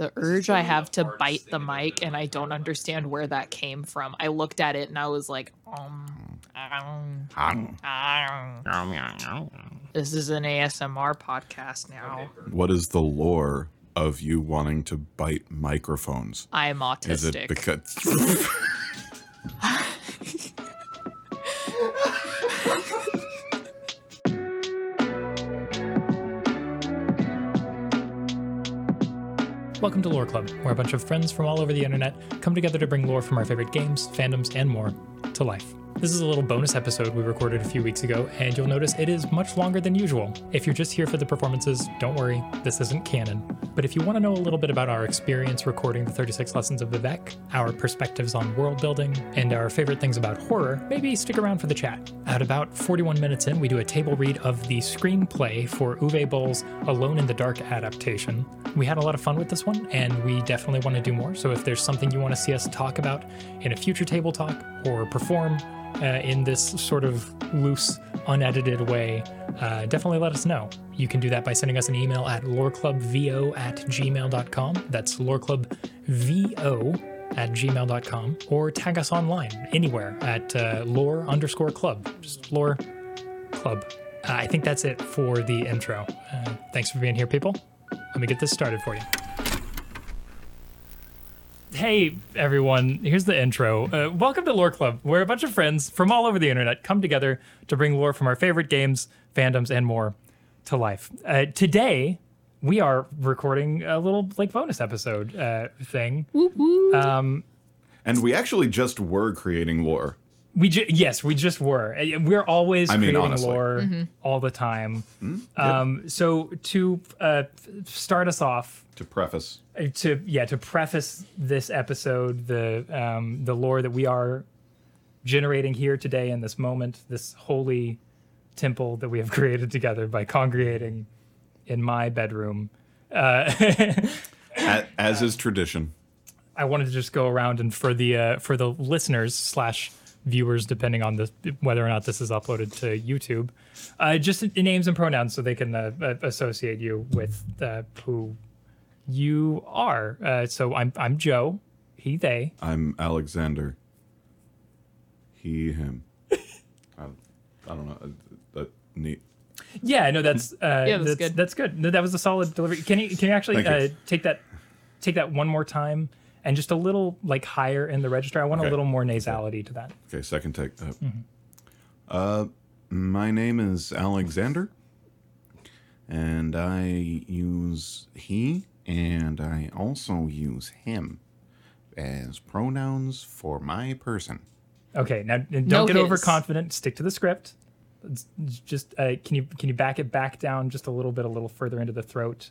The urge I have to bite the mic, and I don't understand where that came from. I looked at it and I was like, um, um, um. this is an ASMR podcast now. What is the lore of you wanting to bite microphones? I'm autistic. Is it because Welcome to Lore Club, where a bunch of friends from all over the internet come together to bring lore from our favorite games, fandoms, and more to life. This is a little bonus episode we recorded a few weeks ago, and you'll notice it is much longer than usual. If you're just here for the performances, don't worry, this isn't canon. But if you want to know a little bit about our experience recording the 36 Lessons of Vivec, our perspectives on world building, and our favorite things about horror, maybe stick around for the chat. At about 41 minutes in, we do a table read of the screenplay for Uwe Boll's Alone in the Dark adaptation. We had a lot of fun with this one, and we definitely want to do more. So if there's something you want to see us talk about in a future table talk or perform, uh, in this sort of loose, unedited way, uh, definitely let us know. You can do that by sending us an email at loreclubvo at gmail.com. That's loreclubvo at gmail.com. Or tag us online anywhere at uh, lore underscore club. Just lore club. Uh, I think that's it for the intro. Uh, thanks for being here, people. Let me get this started for you. Hey everyone, here's the intro. Uh, welcome to Lore Club, where a bunch of friends from all over the internet come together to bring lore from our favorite games, fandoms, and more to life. Uh, today, we are recording a little like bonus episode uh, thing. Um, and we actually just were creating lore. We ju- yes, we just were. Uh, We're always I mean, creating honestly. lore all the time. Um, so to uh, start us off, To preface, uh, to yeah to preface this episode the um the lore that we are generating here today in this moment this holy temple that we have created together by congregating in my bedroom uh a- as is tradition. i wanted to just go around and for the uh for the listeners slash viewers depending on this whether or not this is uploaded to youtube uh just in names and pronouns so they can uh, uh, associate you with uh, who you are uh so i'm i'm joe he they I'm Alexander. He, him. I, I don't know. uh, That neat. Yeah, no, that's uh, Yeah, that's that's, good. That's good. No, that was a solid delivery. Can you can you actually Thank you. uh, take that take that one more time and just a little like higher in the register? I want Okay. a little more nasality to that. Okay, second take. Uh, uh, my name is Alexander, and I use he, and I also use him as pronouns for my person. Okay, now don't No get his. overconfident. Stick to the script. It's just uh, can you can you back it back down just a little bit, a little further into the throat?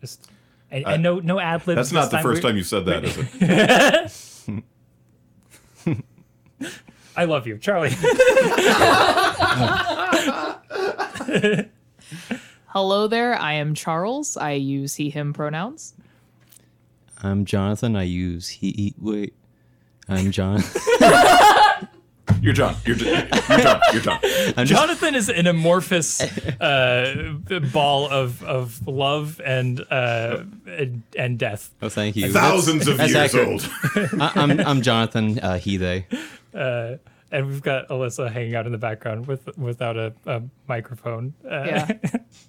Just and, and no no ad libs. That's not the first time you said that, is it? I love you, Charlie. Hello there, I am Charles. I use he, him pronouns. I'm Jonathan. I use he. Wait, I'm John. You're John. You're, you're John. You're John. I'm just, Jonathan is an amorphous uh, ball of of love and uh, and, and death. oh, thank you. Thousands of that's years accurate. old. I, I'm I'm Jonathan. Uh, he they. Uh, and we've got Alyssa hanging out in the background with without a, a microphone. Uh, Yeah.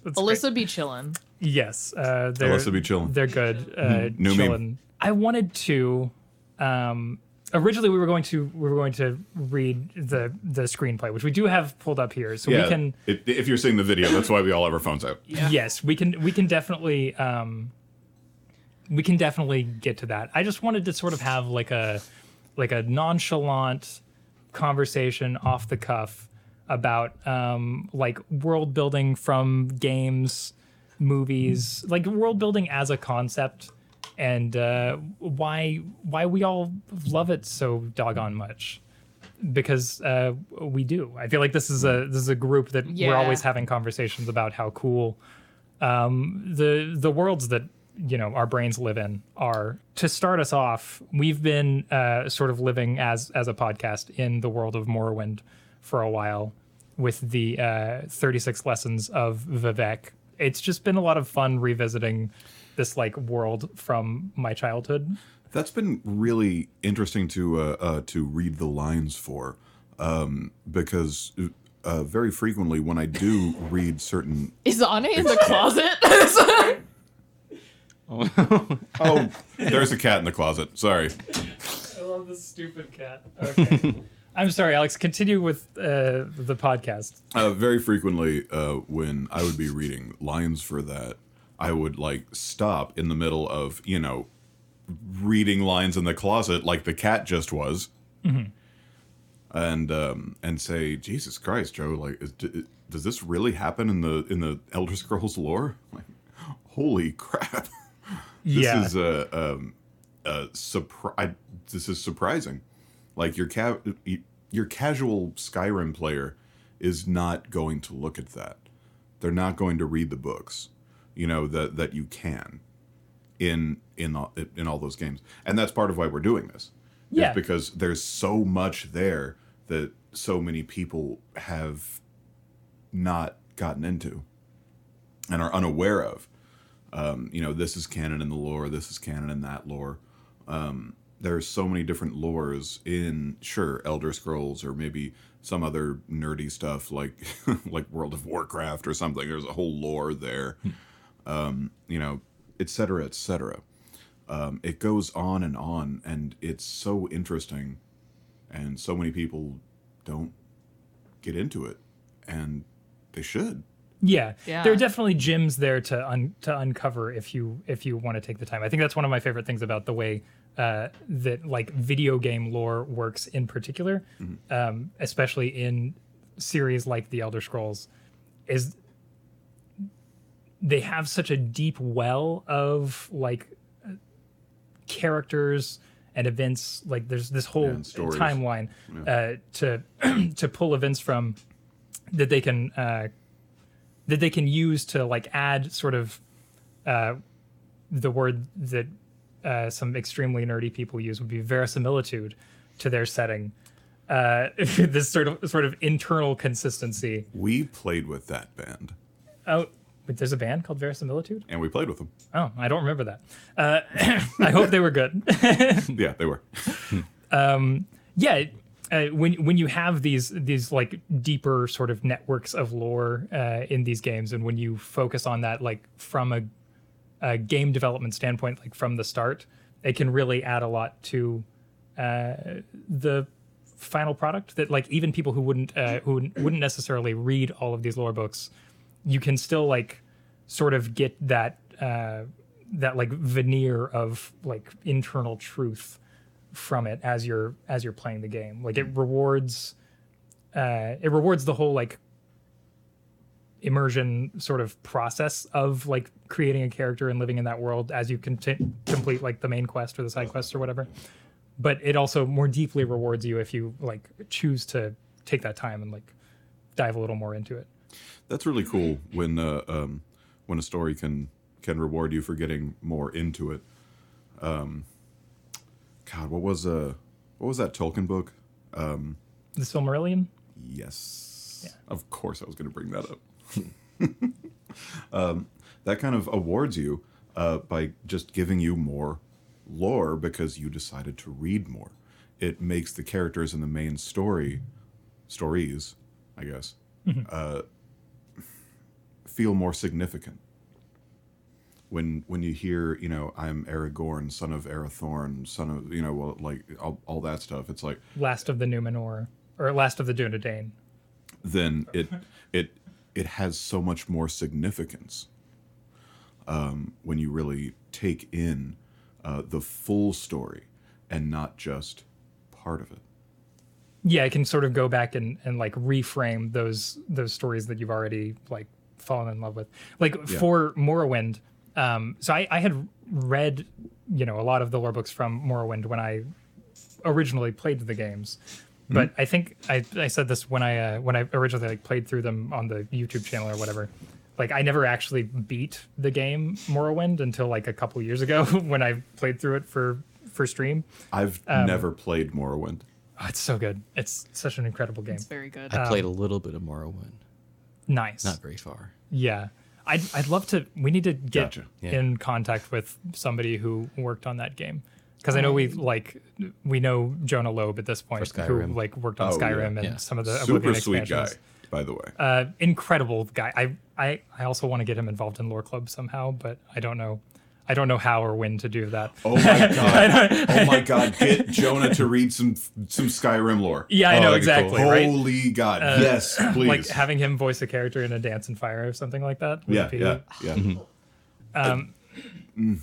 that's Alyssa be chillin'. great. Yes, uh, they're, Alyssa be chillin'. They're good. Uh, New meme. chillin'. I wanted to. Um, originally, we were going to we were going to read the the screenplay, which we do have pulled up here, so Yeah. we can. if, if you're seeing the video, that's why we all have our phones out. Yes, we can. We can definitely. Um, we can definitely get to that. I just wanted to sort of have like a like a nonchalant conversation off the cuff about um, like world building from games, movies, like world building as a concept, and uh, why why we all love it so doggone much. Because uh, we do. I feel like this is a this is a group that we're always having conversations about how cool um, the the worlds that you know our brains live in are. To start us off, we've been uh, sort of living as as a podcast in the world of Morrowind for a while with the uh, 36 lessons of Vivec. It's just been a lot of fun revisiting this like world from my childhood. That's been really interesting to uh, uh, to read the lines for, um, because uh, very frequently when I do read certain Is Anna in the closet? oh, oh, there's a cat in the closet. Sorry. I love this stupid cat. Okay. I'm sorry, Alex. Continue with uh, the podcast. Uh, very frequently, uh, when I would be reading lines for that, I would like stop in the middle of you know reading lines in the closet like the cat just was, and um, and say, "Jesus Christ, Joe! Like, is, d- does this really happen in the in the Elder Scrolls lore? Like, holy crap! this yeah. is a um, a surprise. This is surprising. Like your ca- your casual Skyrim player is not going to look at that. They're not going to read the books, you know that that you can in in all, in all those games, and that's part of why we're doing this. Yeah. because there's so much there that so many people have not gotten into and are unaware of. Um, you know, this is canon in the lore. This is canon in that lore. Um, there's so many different lores in sure Elder Scrolls or maybe some other nerdy stuff like like World of Warcraft or something. There's a whole lore there, um, you know, et cetera, et cetera. Um, it goes on and on, and it's so interesting, and so many people don't get into it, and they should. Yeah. Yeah. There are definitely gems there to un- to uncover if you if you want to take the time. I think that's one of my favorite things about the way uh, that like video game lore works in particular, um, especially in series like the Elder Scrolls, is they have such a deep well of like characters and events. Like there's this whole timeline uh, to to pull events from that they can uh, that they can use to like add sort of uh, the word that uh, some extremely nerdy people use would be verisimilitude to their setting. Uh, this sort of sort of internal consistency. We played with that band, Oh, there's a band called Verisimilitude. and we played with them. Oh, I don't remember that. Uh, I hope they were good. Yeah, they were. yeah uh, when when you have these these like deeper sort of networks of lore uh, in these games and when you focus on that like from a, a game development standpoint like from the start it can really add a lot to uh, the final product that like even people who wouldn't uh, who wouldn't necessarily read all of these lore books you can still like sort of get that uh, that like veneer of like internal truth from it as you're as you're playing the game. Like it rewards uh it rewards the whole like immersion sort of process of like creating a character and living in that world as you conti- complete like the main quest or the side quest or whatever. But it also more deeply rewards you if you like choose to take that time and like dive a little more into it That's really cool when uh, um, when a story can can reward you for getting more into it. Um, God, what was uh what was that Tolkien book? the silmarillion Yes, of course I was going to bring that up. um, that kind of awards you uh, by just giving you more lore because you decided to read more. It makes the characters in the main story stories, I guess, uh, feel more significant. When when you hear, you know, I'm Aragorn, son of Arathorn, son of, you know, well, like all, all that stuff. It's like last of the numenor or last of the dunedain then it it it has so much more significance um, when you really take in uh, the full story and not just part of it. yeah i can sort of go back and, and like reframe those those stories that you've already like fallen in love with. Like Yeah. for morrowind um so I, I had read you know a lot of the lore books from morrowind when i originally played the games. But i think I, I said this when i uh, when i originally like played through them on the youtube channel or whatever. Like i never actually beat the game morrowind until like a couple years ago when i played through it for for stream. I've never played Morrowind. oh, it's so good. It's such an incredible game. It's very good. I played a little bit of Morrowind, nice. Not very far. Yeah. I'd, I'd love to. We need to get Gotcha. Yeah. in contact with somebody who worked on that game because I know we like we know Jonah Loeb at this point, who like worked on Oh, yeah. Skyrim and Yeah. some of the Super Oblivion sweet guy, by the way. Uh, incredible guy. I, I I also want to get him involved in Lore Club somehow, but I don't know. I don't know how or when to do that. Oh my god! oh my god! Get Jonah to read some some Skyrim lore. Yeah, I Oh, know that'd be cool. exactly. Right. Holy God! yes, please. Like having him voice a character in a Dance in Fire or something like that. yeah, be- yeah, yeah.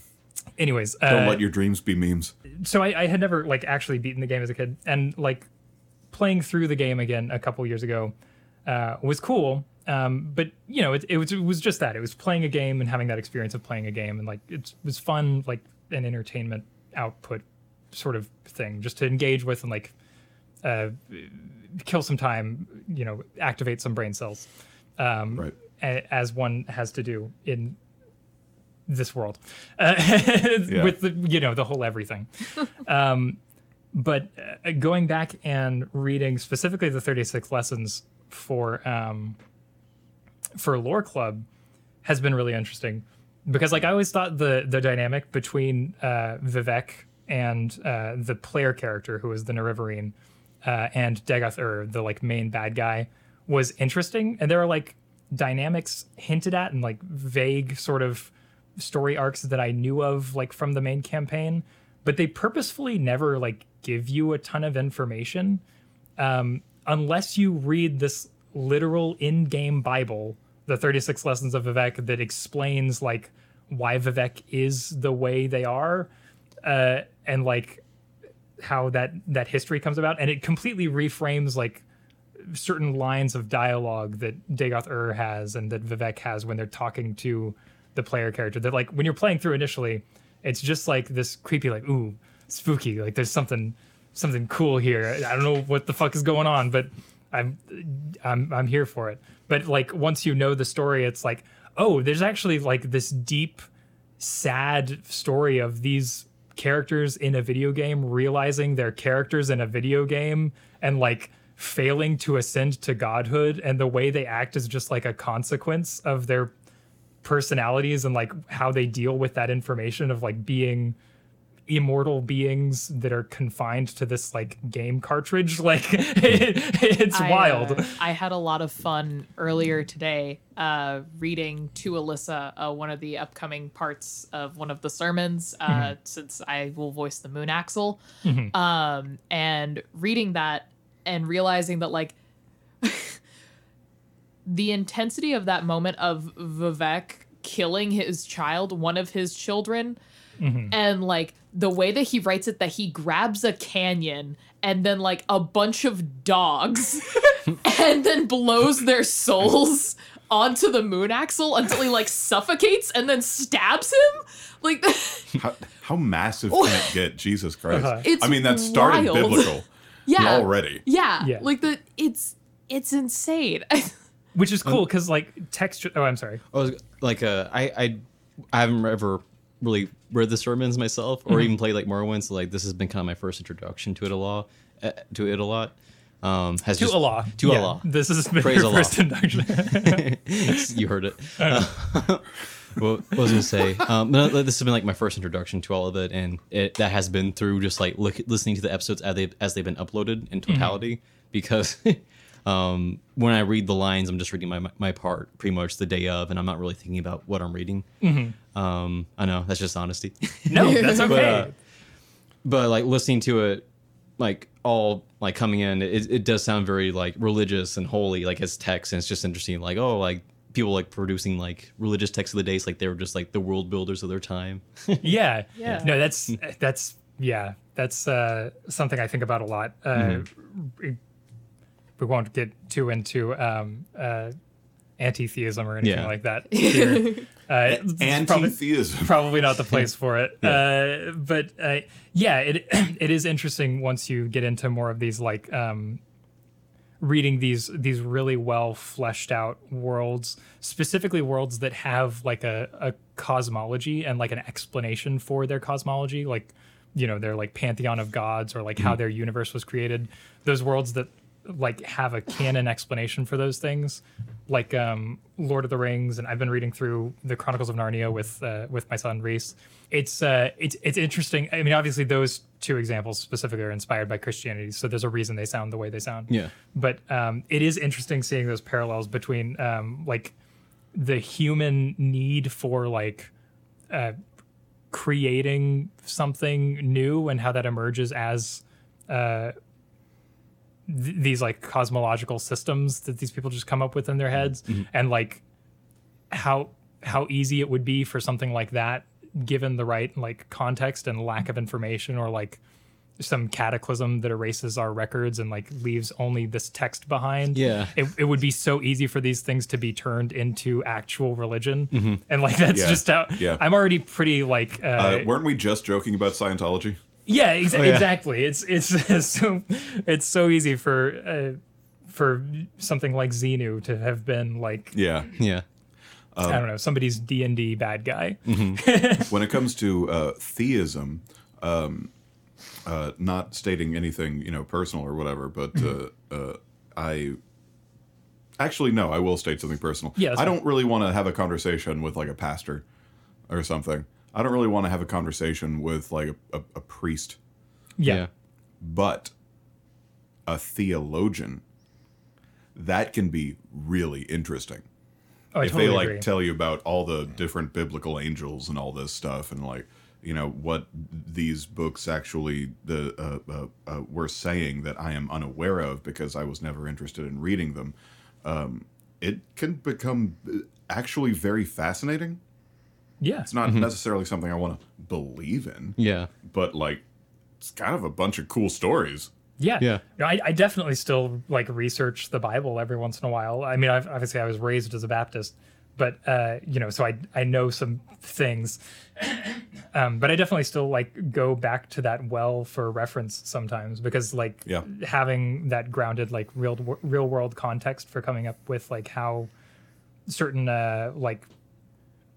Anyways, Don't uh, let your dreams be memes. so I, I had never like actually beaten the game as a kid, and like playing through the game again a couple years ago uh, was cool. Um, but you know, it, it was it was just that. It was playing a game and having that experience of playing a game, and like it was fun, like an entertainment output sort of thing, just to engage with and like uh, kill some time, you know, activate some brain cells, um, Right. a- as one has to do in this world uh, with the you know the whole everything. Um but uh, going back and reading specifically the 36 lessons for um for lore club has been really interesting. Because like i always thought the the dynamic between uh vivec and uh the player character who is the Nerevarine, uh and Dagoth Ur, the like main bad guy was interesting. And there are like dynamics hinted at and like vague sort of story arcs that I knew of like from the main campaign, but they purposefully never like give you a ton of information um, unless you read this literal in-game Bible, the 36 lessons of Vivec that explains like why Vivec is the way they are, uh, and like how that that history comes about, and it completely reframes like certain lines of dialogue that Dagoth Ur has and that Vivec has when they're talking to the player character. That like when you're playing through initially, it's just like this creepy, like ooh, spooky. Like there's something something cool here. I don't know what the fuck is going on, but I'm I'm I'm here for it. But like once you know the story, it's like oh, there's actually like this deep, sad story of these characters in a video game realizing they're characters in a video game and like failing to ascend to godhood and the way they act is just like a consequence of their personalities and like how they deal with that information of like being immortal beings that are confined to this like game cartridge like it, it's I, wild uh, I had a lot of fun earlier today uh, reading to Alyssa uh, one of the upcoming parts of one of the sermons, uh, Mm-hmm. since I will voice the Moon Axle. Um, and reading that and realizing that, like, the intensity of that moment of Vivec killing his child, one of his children, and like the way that he writes it that he grabs a canyon and then like a bunch of dogs and then blows their souls onto the moon axle until he like suffocates and then stabs him like How, how massive can it get? Jesus Christ! Uh-huh. It's I mean, that started wild. biblical yeah already. yeah Yeah. like the it's it's insane which is cool because like texture oh i'm sorry I was like, uh, I, I, I haven't ever really read the sermons myself, or even played like Morrowind. So like, this has been kind of my first introduction to it a lot. Uh, to it a lot. Um, has to just, Allah. To Yeah, Allah. This has been Praise your first induction. you heard it. Uh, what what was I gonna say? Um, no, this has been like my first introduction to all of it, and it, that has been through just like look, listening to the episodes as they as they've been uploaded in totality. Because um, when I read the lines, I'm just reading my my part pretty much the day of, and I'm not really thinking about what I'm reading. Um, I know that's just honesty. no, that's okay. But, uh, but like listening to it like all like coming in it, it does sound very like religious and holy like as text and it's just interesting like oh like people like producing like religious texts of the days like they were just like the world builders of their time yeah Yeah. no that's that's yeah that's uh something i think about a lot uh Mm-hmm. We, we won't get too into um uh anti-theism or anything Yeah. like that here. uh, probably- Anti-theism. probably not the place for it. Uh, but uh, yeah, it it is interesting once you get into more of these like um, reading these these really well fleshed out worlds, specifically worlds that have like a, a cosmology and like an explanation for their cosmology, like you know their like pantheon of gods or like how their universe was created. Those worlds that like have a canon explanation for those things, like um, Lord of the Rings, and I've been reading through the Chronicles of Narnia with uh, with my son Reese. It's uh, it's it's interesting. I mean, obviously those two examples specifically are inspired by Christianity, so there's a reason they sound the way they sound. Yeah. But um, it is interesting seeing those parallels between um, like the human need for like uh, creating something new and how that emerges as uh, th- these like cosmological systems that these people just come up with in their heads and like how how easy it would be for something like that given the right like context and lack of information or like some cataclysm that erases our records and like leaves only this text behind Yeah. it, it would be so easy for these things to be turned into actual religion and like that's Yeah. just how Yeah. i'm already pretty like uh, Uh, weren't we just joking about Scientology? Yeah, ex- yeah. exactly. It's it's so it's so easy for uh, for something like Xenu to have been like Yeah. Yeah. I don't know somebody's D and D bad guy. when it comes to uh, theism, um, uh, not stating anything you know personal or whatever, but uh, uh, I actually no, I will state something personal. Yeah, I don't really want to have a conversation with like a pastor or something. I don't really want to have a conversation with like a, a, a priest, Yeah, Yeah. but a theologian. That can be really interesting oh, I if totally they like agree. tell you about all the different biblical angels and all this stuff and like you know what these books actually the uh, uh, uh, were saying that I am unaware of because I was never interested in reading them, um, it can become uh, actually very fascinating. Yeah, It's not necessarily something I want to believe in, Yeah. but like it's kind of a bunch of cool stories. yeah, Yeah. No, I, I definitely still like research the Bible every once in a while. I mean, I've, obviously, I was raised as a Baptist, but uh, you know, so I I know some things. Um, but I definitely still like go back to that well for reference sometimes because like Yeah. having that grounded like real real world context for coming up with like how certain uh like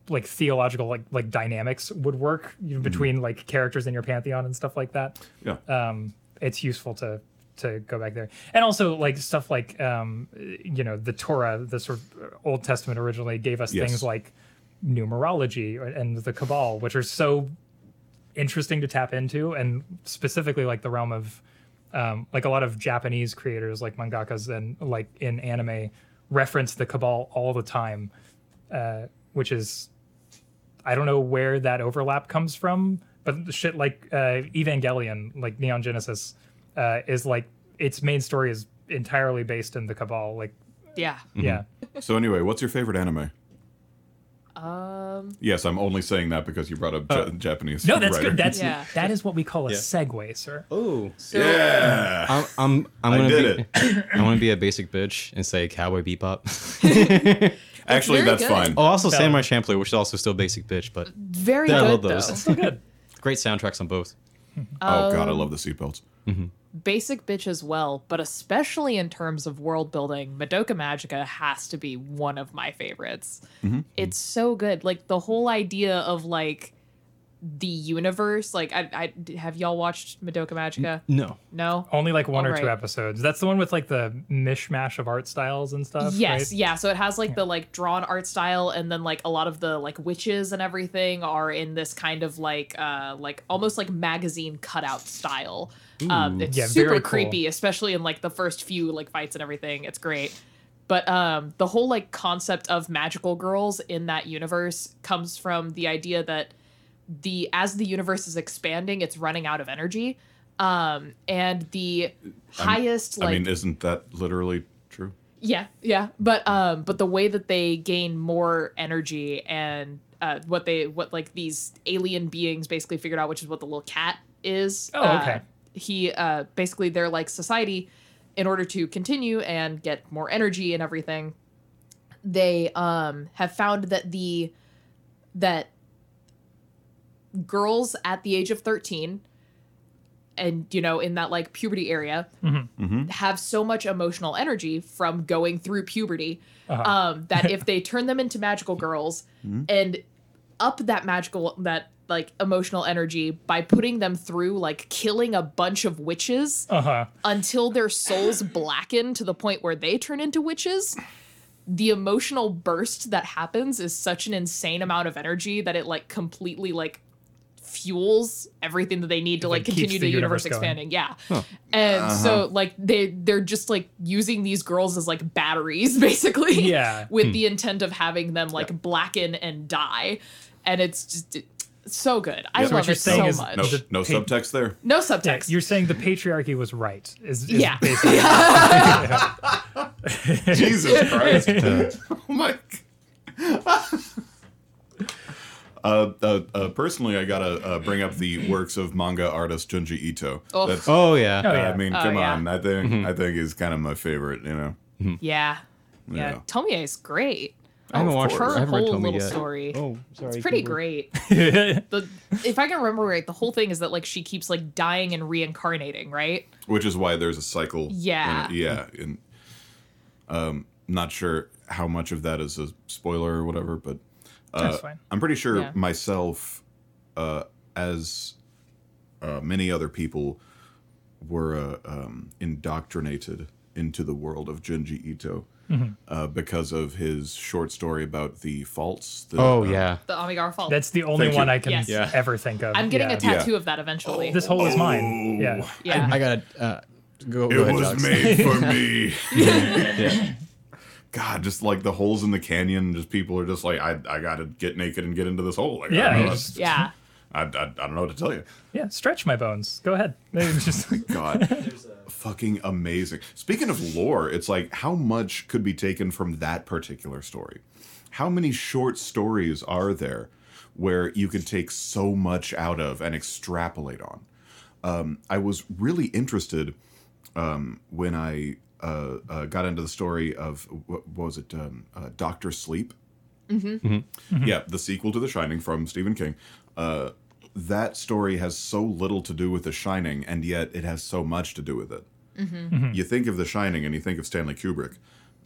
like theological like like dynamics would work you know, between like characters in your pantheon and stuff like that. Yeah, um, it's useful to to go back there. And also like stuff like um, you know the torah the sort of old testament originally gave us Yes. things like numerology and the Kabbalah which are so interesting to tap into and specifically like the realm of um, like a lot of japanese creators like mangakas and like in anime reference the Kabbalah all the time uh, which is I don't know where that overlap comes from, but shit like uh, Evangelion, like Neon Genesis, uh, is like its main story is entirely based in the Kabbalah. Like, Yeah. yeah, So anyway, what's your favorite anime? Um. Yes, I'm only saying that because you brought up Ja- Japanese. no, that's writer. good. That's Yeah. that is what we call a Yeah. segue, sir. Oh. So, yeah. I'm I'm I'm I gonna did be I want to be a basic bitch and say Cowboy Bebop. Actually, that's good. fine. oh, also Valid. Samurai Champloo, which is also still basic bitch, but Very Yeah, I good love those. though. So good. great soundtracks on both. Oh god, I love the seatbelts. Mm-hmm. basic bitch as well, but especially in terms of world building, Madoka Magica has to be one of my favorites. Mm-hmm. It's so good. Like the whole idea of like the universe. Like I, I have y'all watched Madoka Magica? No. No. Only like one or two Alright. episodes. That's the one with like the mishmash of art styles and stuff. Yes, right? yeah. So it has like the like drawn art style, and then like a lot of the like witches and everything are in this kind of like uh like almost like magazine cutout style. Um, it's Yeah, super very cool. creepy, especially in like the first few like fights and everything. It's great. But um, the whole like concept of magical girls in that universe comes from the idea that the as the universe is expanding, it's running out of energy. Um, and the highest like I mean, isn't that literally true? yeah, yeah, but um, but the way that they gain more energy and uh, what they what like these alien beings basically figured out, which is what the little cat is. Oh, uh, okay. he uh, basically they're like society, in order to continue and get more energy and everything. They um have found that the that girls at the age of thirteen and you know in that like puberty area have so much emotional energy from going through puberty um, that if they turn them into magical girls and up that magical that like emotional energy by putting them through like killing a bunch of witches Uh huh. until their souls blacken to the point where they turn into witches. The emotional burst that happens is such an insane amount of energy that it like completely like fuels everything that they need to It, like, like, continue the the universe, universe expanding. Yeah. And so uh-huh. like they they're just like using these girls as like batteries basically. Yeah. With hmm. the intent of having them like blacken and die. And it's just it's so good. I Yeah. So what love you're it so is much. No, The no pa- subtext there. No Yeah, subtext. you're saying the patriarchy was right. Is, is Yeah. basically Jesus Christ. oh my. Uh, uh, uh, personally, I gotta uh, bring up the works of manga artist Junji Ito. Oh. That's, Oh yeah. Oh, yeah. I mean, Oh, come yeah. on. I think I think he's kind of my favorite. You know. yeah. Yeah. Yeah. Tomie is great. I haven't watched. Her I haven't read whole Tomie little yet. story. Oh, sorry. It's pretty great. the if I can remember right, the whole thing is that like she keeps like dying and reincarnating, right? Which is why there's a cycle. Yeah. in- yeah. And um, not sure how much of that is a spoiler or whatever, but That's fine. I'm pretty sure Yeah. myself, uh, as uh, many other people, were uh, um, indoctrinated into the world of Junji Ito Mm-hmm. uh, because of his short story about the faults. The, Oh uh, yeah. The Amigara fault. That's the only Thank one you. I can Yes. Yeah. ever think of. I'm getting yeah. a tattoo of that eventually. This hole is mine. Yeah. yeah. I gotta uh, go. go It ahead, was Jox. made for me. yeah. God, just like the holes in the canyon, just people are just like, I, I gotta get naked and get into this hole. Like, Yeah, don't just- yeah. I, I, I don't know what to tell you. Yeah. Stretch my bones. Go ahead. Just God, fucking amazing. Speaking of lore, it's like how much could be taken from that particular story? How many short stories are there where you can take so much out of and extrapolate on? Um, I was really interested um, when I uh, uh, got into the story of what, what was it, um, uh, Doctor Sleep? Mm-hmm. Yeah, the sequel to The Shining from Stephen King. Uh, that story has so little to do with The Shining, and yet it has so much to do with it. You think of The Shining and you think of Stanley Kubrick,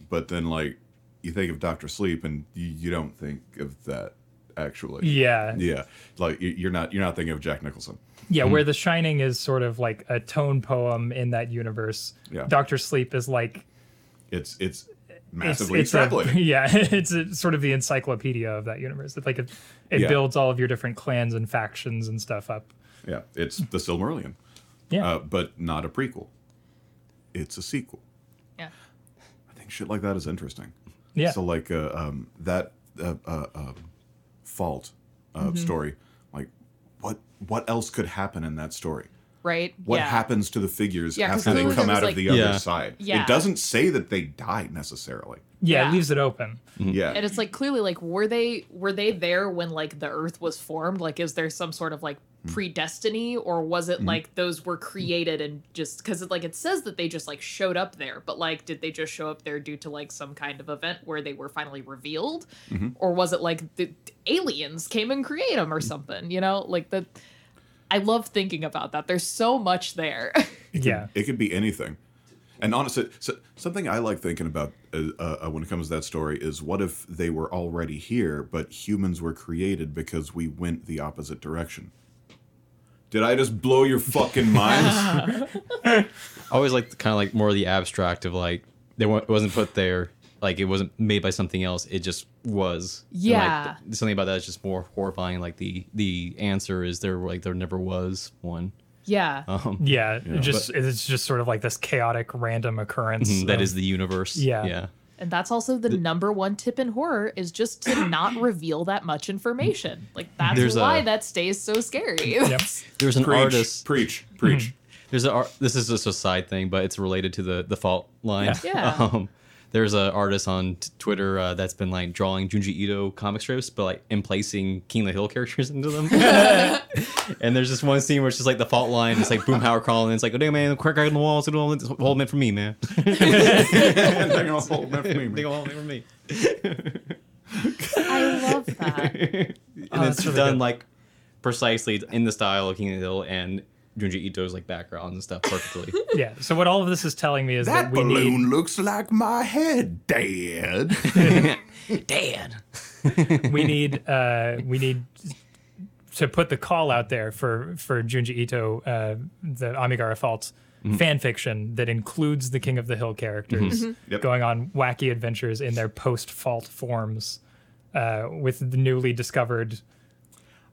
but then like you think of Doctor Sleep and you, you don't think of that actually. yeah. Yeah, like you're not you're not thinking of Jack Nicholson. Yeah, where The Shining is sort of like a tone poem in that universe. Yeah. Doctor Sleep is like It's it's it's, massively it's a, extrapolating. yeah, it's a, sort of the encyclopedia of that universe. It's like it, it Yeah. builds all of your different clans and factions and stuff up. yeah, it's the Silmarillion, Yeah, uh, but not a prequel. It's a sequel. Yeah. I think shit like that is interesting. yeah, So like uh, um, that uh, uh, um, fault uh, Mm-hmm. story, like what what else could happen in that story? Right? What yeah. happens to the figures Yeah, 'cause after they come there was, out of like- the other Yeah. side? Yeah. It doesn't say that they died necessarily. yeah, yeah. It leaves it open. Mm-hmm. Yeah. And it's like clearly like were they were they there when like the earth was formed? Like is there some sort of like. Predestiny or was it like those were created and just cuz it like it says that they just like showed up there, but like did they just show up there due to like some kind of event where they were finally revealed Mm-hmm. or was it like the aliens came and create them or something, you know? Like that I love thinking about that. There's so much there. Yeah, It could be anything. And honestly, so, something I like thinking about uh, uh, when it comes to that story is what if they were already here, but humans were created because we went the opposite direction? Did I just blow your fucking minds? I always like kind of like more of the abstract of like they wa- it wasn't put there like it wasn't made by something else it just was And, like, Yeah. th- something about that is just more horrifying like the the answer is there like there never was one yeah. um yeah. it just it's just sort of like this chaotic random occurrence. Mm-hmm, that of- is the universe Yeah. yeah And that's also the number one tip in horror is just to not reveal that much information. Like that's There's a- why that stays so scary. Yep. there's an preach, artist preach, preach. There's a ar- this is just a side thing, but it's related to the the fault line. Yeah. Yeah. Um, there's an artist on t- Twitter uh, that's been like drawing Junji Ito comic strips, but like emplacing King of the Hill characters into them. and there's this one scene where it's just like the fault line. It's like Boomhauer calling. And it's like, oh damn man, the crack in the wall. So don't hold meant for me, man. They're gonna hold that for me, man. They all meant for me. I love that. And Oh, it's really done good. like precisely in the style of King of the Hill and Junji Ito's like backgrounds and stuff perfectly. Yeah. So what all of this is telling me is that, That we balloon need looks like my head, Dad. Dad. we need uh we need to put the call out there for for Junji Ito, uh, the Amigara Fault fan fiction that includes the King of the Hill characters Yep. going on wacky adventures in their post fault forms uh, with the newly discovered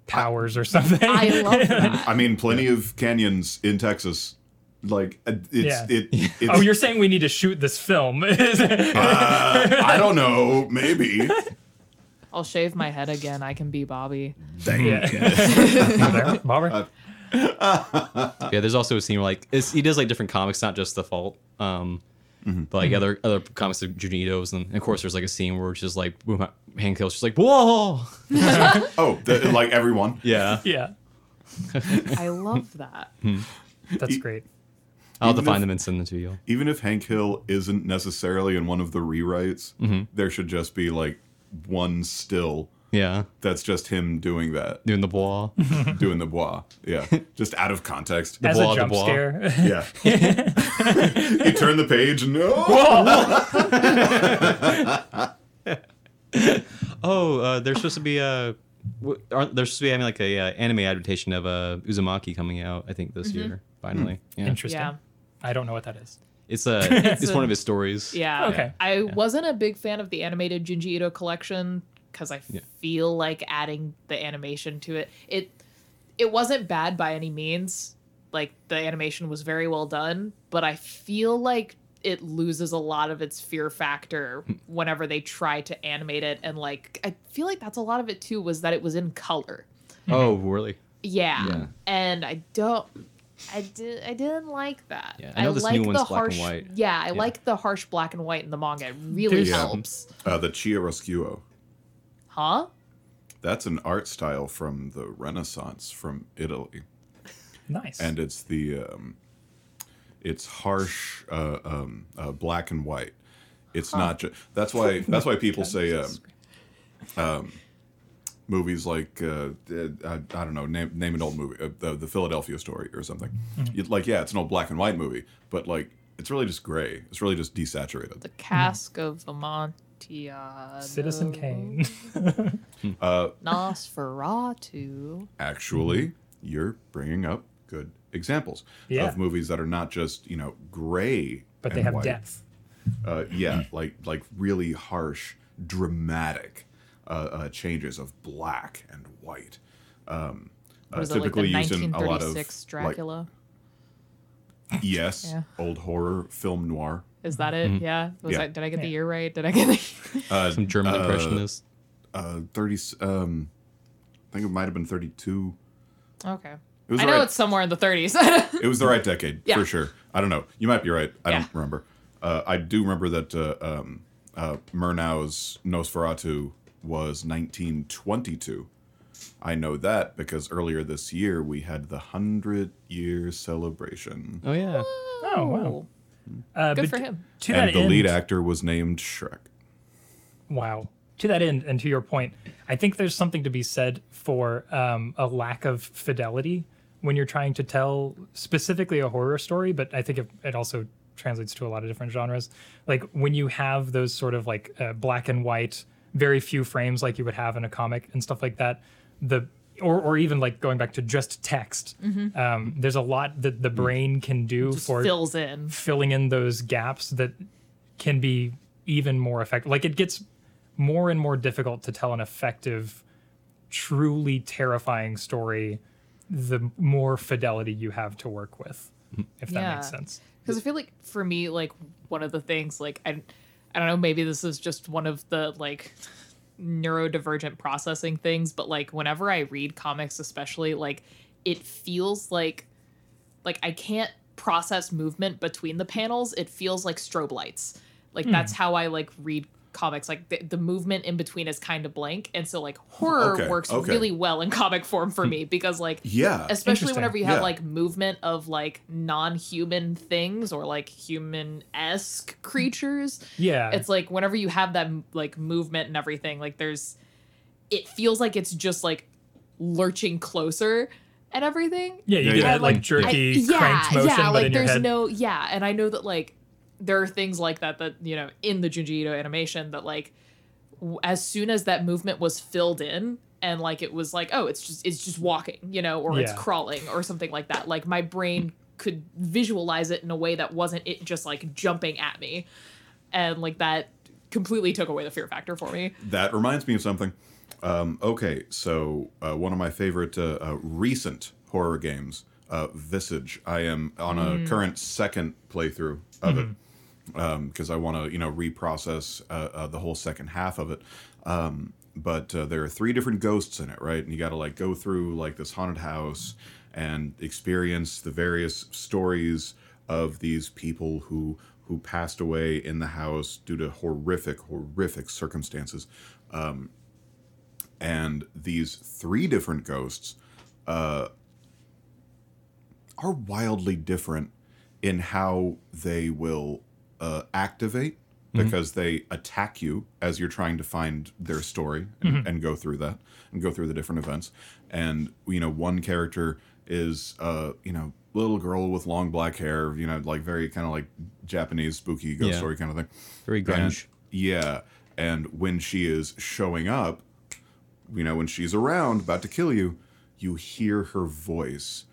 powers or something. I love that. I mean, plenty of canyons in Texas. Like uh, it's Yeah. it. It's, oh, you're saying we need to shoot this film? uh, I don't know. Maybe. I'll shave my head again. I can be Bobby. Dang. There, Bobber? Yeah, there's also a scene where like it's, he does like different comics, not just the fault. Um, Mm-hmm. but like mm-hmm. other other comics of Junji Ito's, and of course there's like a scene where it's just like boom, Hank Hill's just like whoa, Oh, the, like everyone. yeah. yeah, I love that. Hmm. that's great. I'll have to Even find if- them and send them to you. Even if Hank Hill isn't necessarily in one of the rewrites, mm-hmm. there should just be like one still Yeah, that's just him doing that, doing the bois. doing the bois. Yeah, just out of context. As bois, a the jump bois. scare. Yeah. you turn the page and oh, Oh, uh, there's supposed to be a. Aren't there's supposed to be having like a uh, anime adaptation of uh, Uzumaki coming out? I think this year finally. Yeah, Interesting. Yeah. I don't know what that is. it's uh, it's, a- one of his stories. Yeah. Okay. I wasn't a big fan of the animated Junji Ito collection because I feel like adding the animation to it. It it wasn't bad by any means. Like the animation was very well done, but I feel like it loses a lot of its fear factor whenever they try to animate it and like I feel like that's a lot of it too was that it was in color. Oh, really? Yeah. Yeah. And I don't I did I didn't like that. Yeah, I know this new like one's the black and harsh, white. Yeah, I like the harsh black and white in the manga. It really There's- helps. uh, the chiaroscuro. Huh? That's an art style from the Renaissance from Italy, Nice. and it's the um, it's harsh uh, um, uh, black and white. It's not just that's why that's why people say um, um, movies like uh, uh, I, I don't know name name an old movie uh, the the Philadelphia Story or something. Mm-hmm. You- like yeah, it's an old black and white movie, but like it's really just gray. It's really just desaturated. The cask of Amontillado. Citizen Kane. Uh, Nosferatu. actually you're bringing up good examples Yeah. of movies that are not just you know gray but they have white. depth. uh, yeah like like really harsh dramatic uh, uh, changes of black and white um, uh, Was it like the typically used in a lot of 1936 like, Dracula? yes Yeah. old horror film noir Is that it? Yeah. Was Yeah. I, did I get the year right? Did I get the uh, Some German uh, impressionist. uh, 30 um, i think it might have been 32 Okay. it was I know right- it's somewhere in the 30s. It was the right decade Yeah. for sure. I don't know. You might be right. I Yeah. don't remember. Uh, I do remember that uh, um, uh, Murnau's Nosferatu was 1922. I know that because earlier this year we had the hundred year celebration, Oh yeah. Oh, wow. Uh, Good but for him. To that and the end, lead actor was named Schreck. Wow. To that end, and to your point, I think there's something to be said for um, a lack of fidelity when you're trying to tell specifically a horror story, but I think it, it also translates to a lot of different genres. Like when you have those sort of like uh, black and white, very few frames like you would have in a comic and stuff like that, the or, or even like going back to just text, um, there's a lot that the brain can do Just for fills in. filling in those gaps that can be even more effective. Like it gets more and more difficult to tell an effective, truly terrifying story the more fidelity you have to work with, if that makes sense. because I feel like for me, like one of the things, like I, I don't know, maybe this is just one of the like neurodivergent processing things, but like whenever I read comics, especially, like it feels like, like I can't process movement between the panels. It feels like strobe lights. Like hmm. that's how I like read comics. Like the, the movement in between is kind of blank, and so like horror Okay, works okay. really well in comic form for hmm. me because like Yeah. especially whenever you have Yeah. like movement of like non-human things or like human-esque creatures Yeah. it's like whenever you have that like movement and everything like there's it feels like it's just like lurching closer and everything yeah, you Yeah, get yeah. that like I- jerky yeah, cranked motion, yeah, but like in your there's head. no yeah, and I know that like there are things like that that you know in the Junji Ito animation that like w- as soon as that movement was filled in, and like it was like oh it's just it's just walking you know or it's crawling or something like that like my brain could visualize it in a way that wasn't it just like jumping at me. And like that completely took away the fear factor for me. That reminds me of something. Um, okay, so uh, one of my favorite uh, uh, recent horror games, uh, Visage. I am on a current second playthrough of it because I want to, you know, reprocess uh, uh, the whole second half of it. Um, but uh, there are three different ghosts in it, right? And you got to like go through like this haunted house and experience the various stories of these people who who passed away in the house due to horrific, horrific circumstances. Um, and these three different ghosts uh, are wildly different in how they will uh, activate because they attack you as you're trying to find their story and, and go through that and go through the different events. And you know, one character is uh, you know, little girl with long black hair, you know, like very kind of like Japanese spooky ghost Yeah. story kind of thing. Very And- grunge. yeah, and when she is showing up, you know, when she's around, about to kill you, you hear her voice.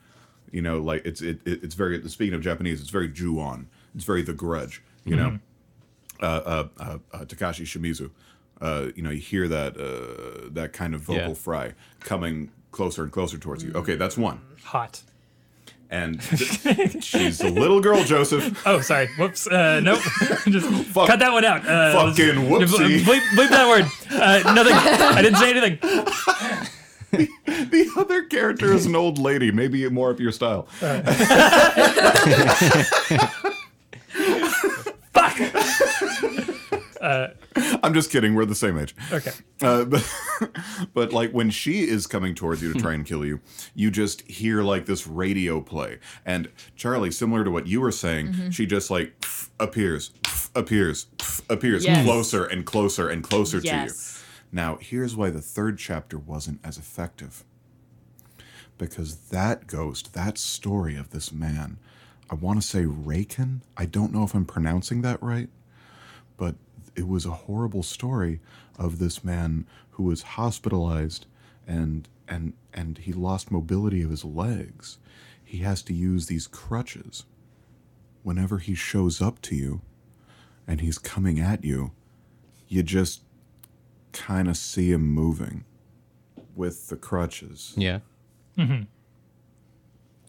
You know, like it's it, it it's very speaking of Japanese, it's very Ju-on. It's very The Grudge. You know, uh, uh, uh, uh, Takashi Shimizu. Uh, you know, you hear that uh, that kind of vocal Yeah. fry coming closer and closer towards you. Okay, that's one. Hot. And th- she's a little girl, Joseph. Oh, sorry. Whoops. Uh, nope. Just cut that one out. Uh, Fucking whoopsie. Bleep, bleep that word. Nothing. I didn't say anything. The other character is an old lady, maybe more of your style. Fuck. I'm just kidding. We're the same age. Okay. Uh, but, but like when she is coming towards you to try and kill you, you just hear like this radio play. And Charlie, similar to what you were saying, she just like pff, appears, pff, appears, pff, appears Yes. closer and closer and closer to you. Now, here's why the third chapter wasn't as effective. Because that ghost, that story of this man, I want to say Raken. I don't know if I'm pronouncing that right, but it was a horrible story of this man who was hospitalized and and and he lost mobility of his legs. He has to use these crutches. Whenever he shows up to you and he's coming at you, you just kind of see him moving with the crutches. Yeah. Mm-hmm.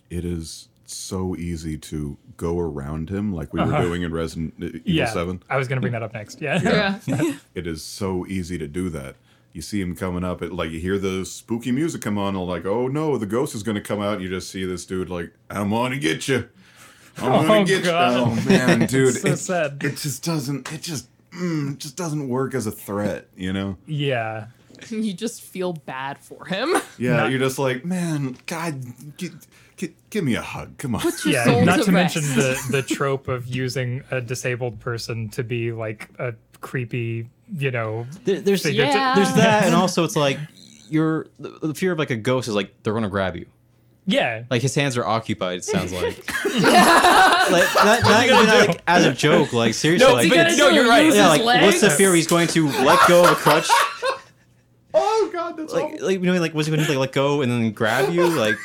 It is so easy to go around him like we were doing in Resident Evil Yeah. 7. I was going to bring that up next. Yeah. yeah It is so easy to do that. You see him coming up, it, like you hear the spooky music come on, and like, oh no, the ghost is going to come out. And you just see this dude like, I'm going to get you. I'm going Oh, to get God. you. Oh man, dude, so it, sad. it just doesn't. It just, mm, it just doesn't work as a threat. You know? Yeah. you just feel bad for him Yeah, Not- you're just like, man, God, gi- gi- give me a hug. Come on. your Yeah. Not to to mention the the trope of using a disabled person to be like a creepy, you know. There, there's Figure- Yeah. there's that, and also it's like you're the, the fear of like a ghost is like they're gonna grab you. Yeah. Like his hands are occupied. It sounds like. like not, not even do? like as a joke. Like seriously, No, like but- no, you're right. Yeah, like what's the fear? He's going to let go of a crutch. Oh God, that's Like, like you know, like was he going to like let go and then grab you? Like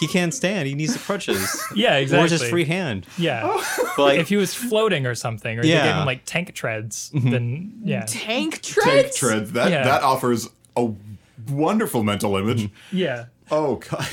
he can't stand. He needs the crutches. Yeah. Exactly. Or his free hand? Yeah. Oh. But like, if he was floating or something, or you Yeah. gave him like tank treads, mm-hmm. then yeah. tank treads. Tank treads treads. That Yeah. that offers a wonderful mental image. Mm-hmm. Yeah. Oh God.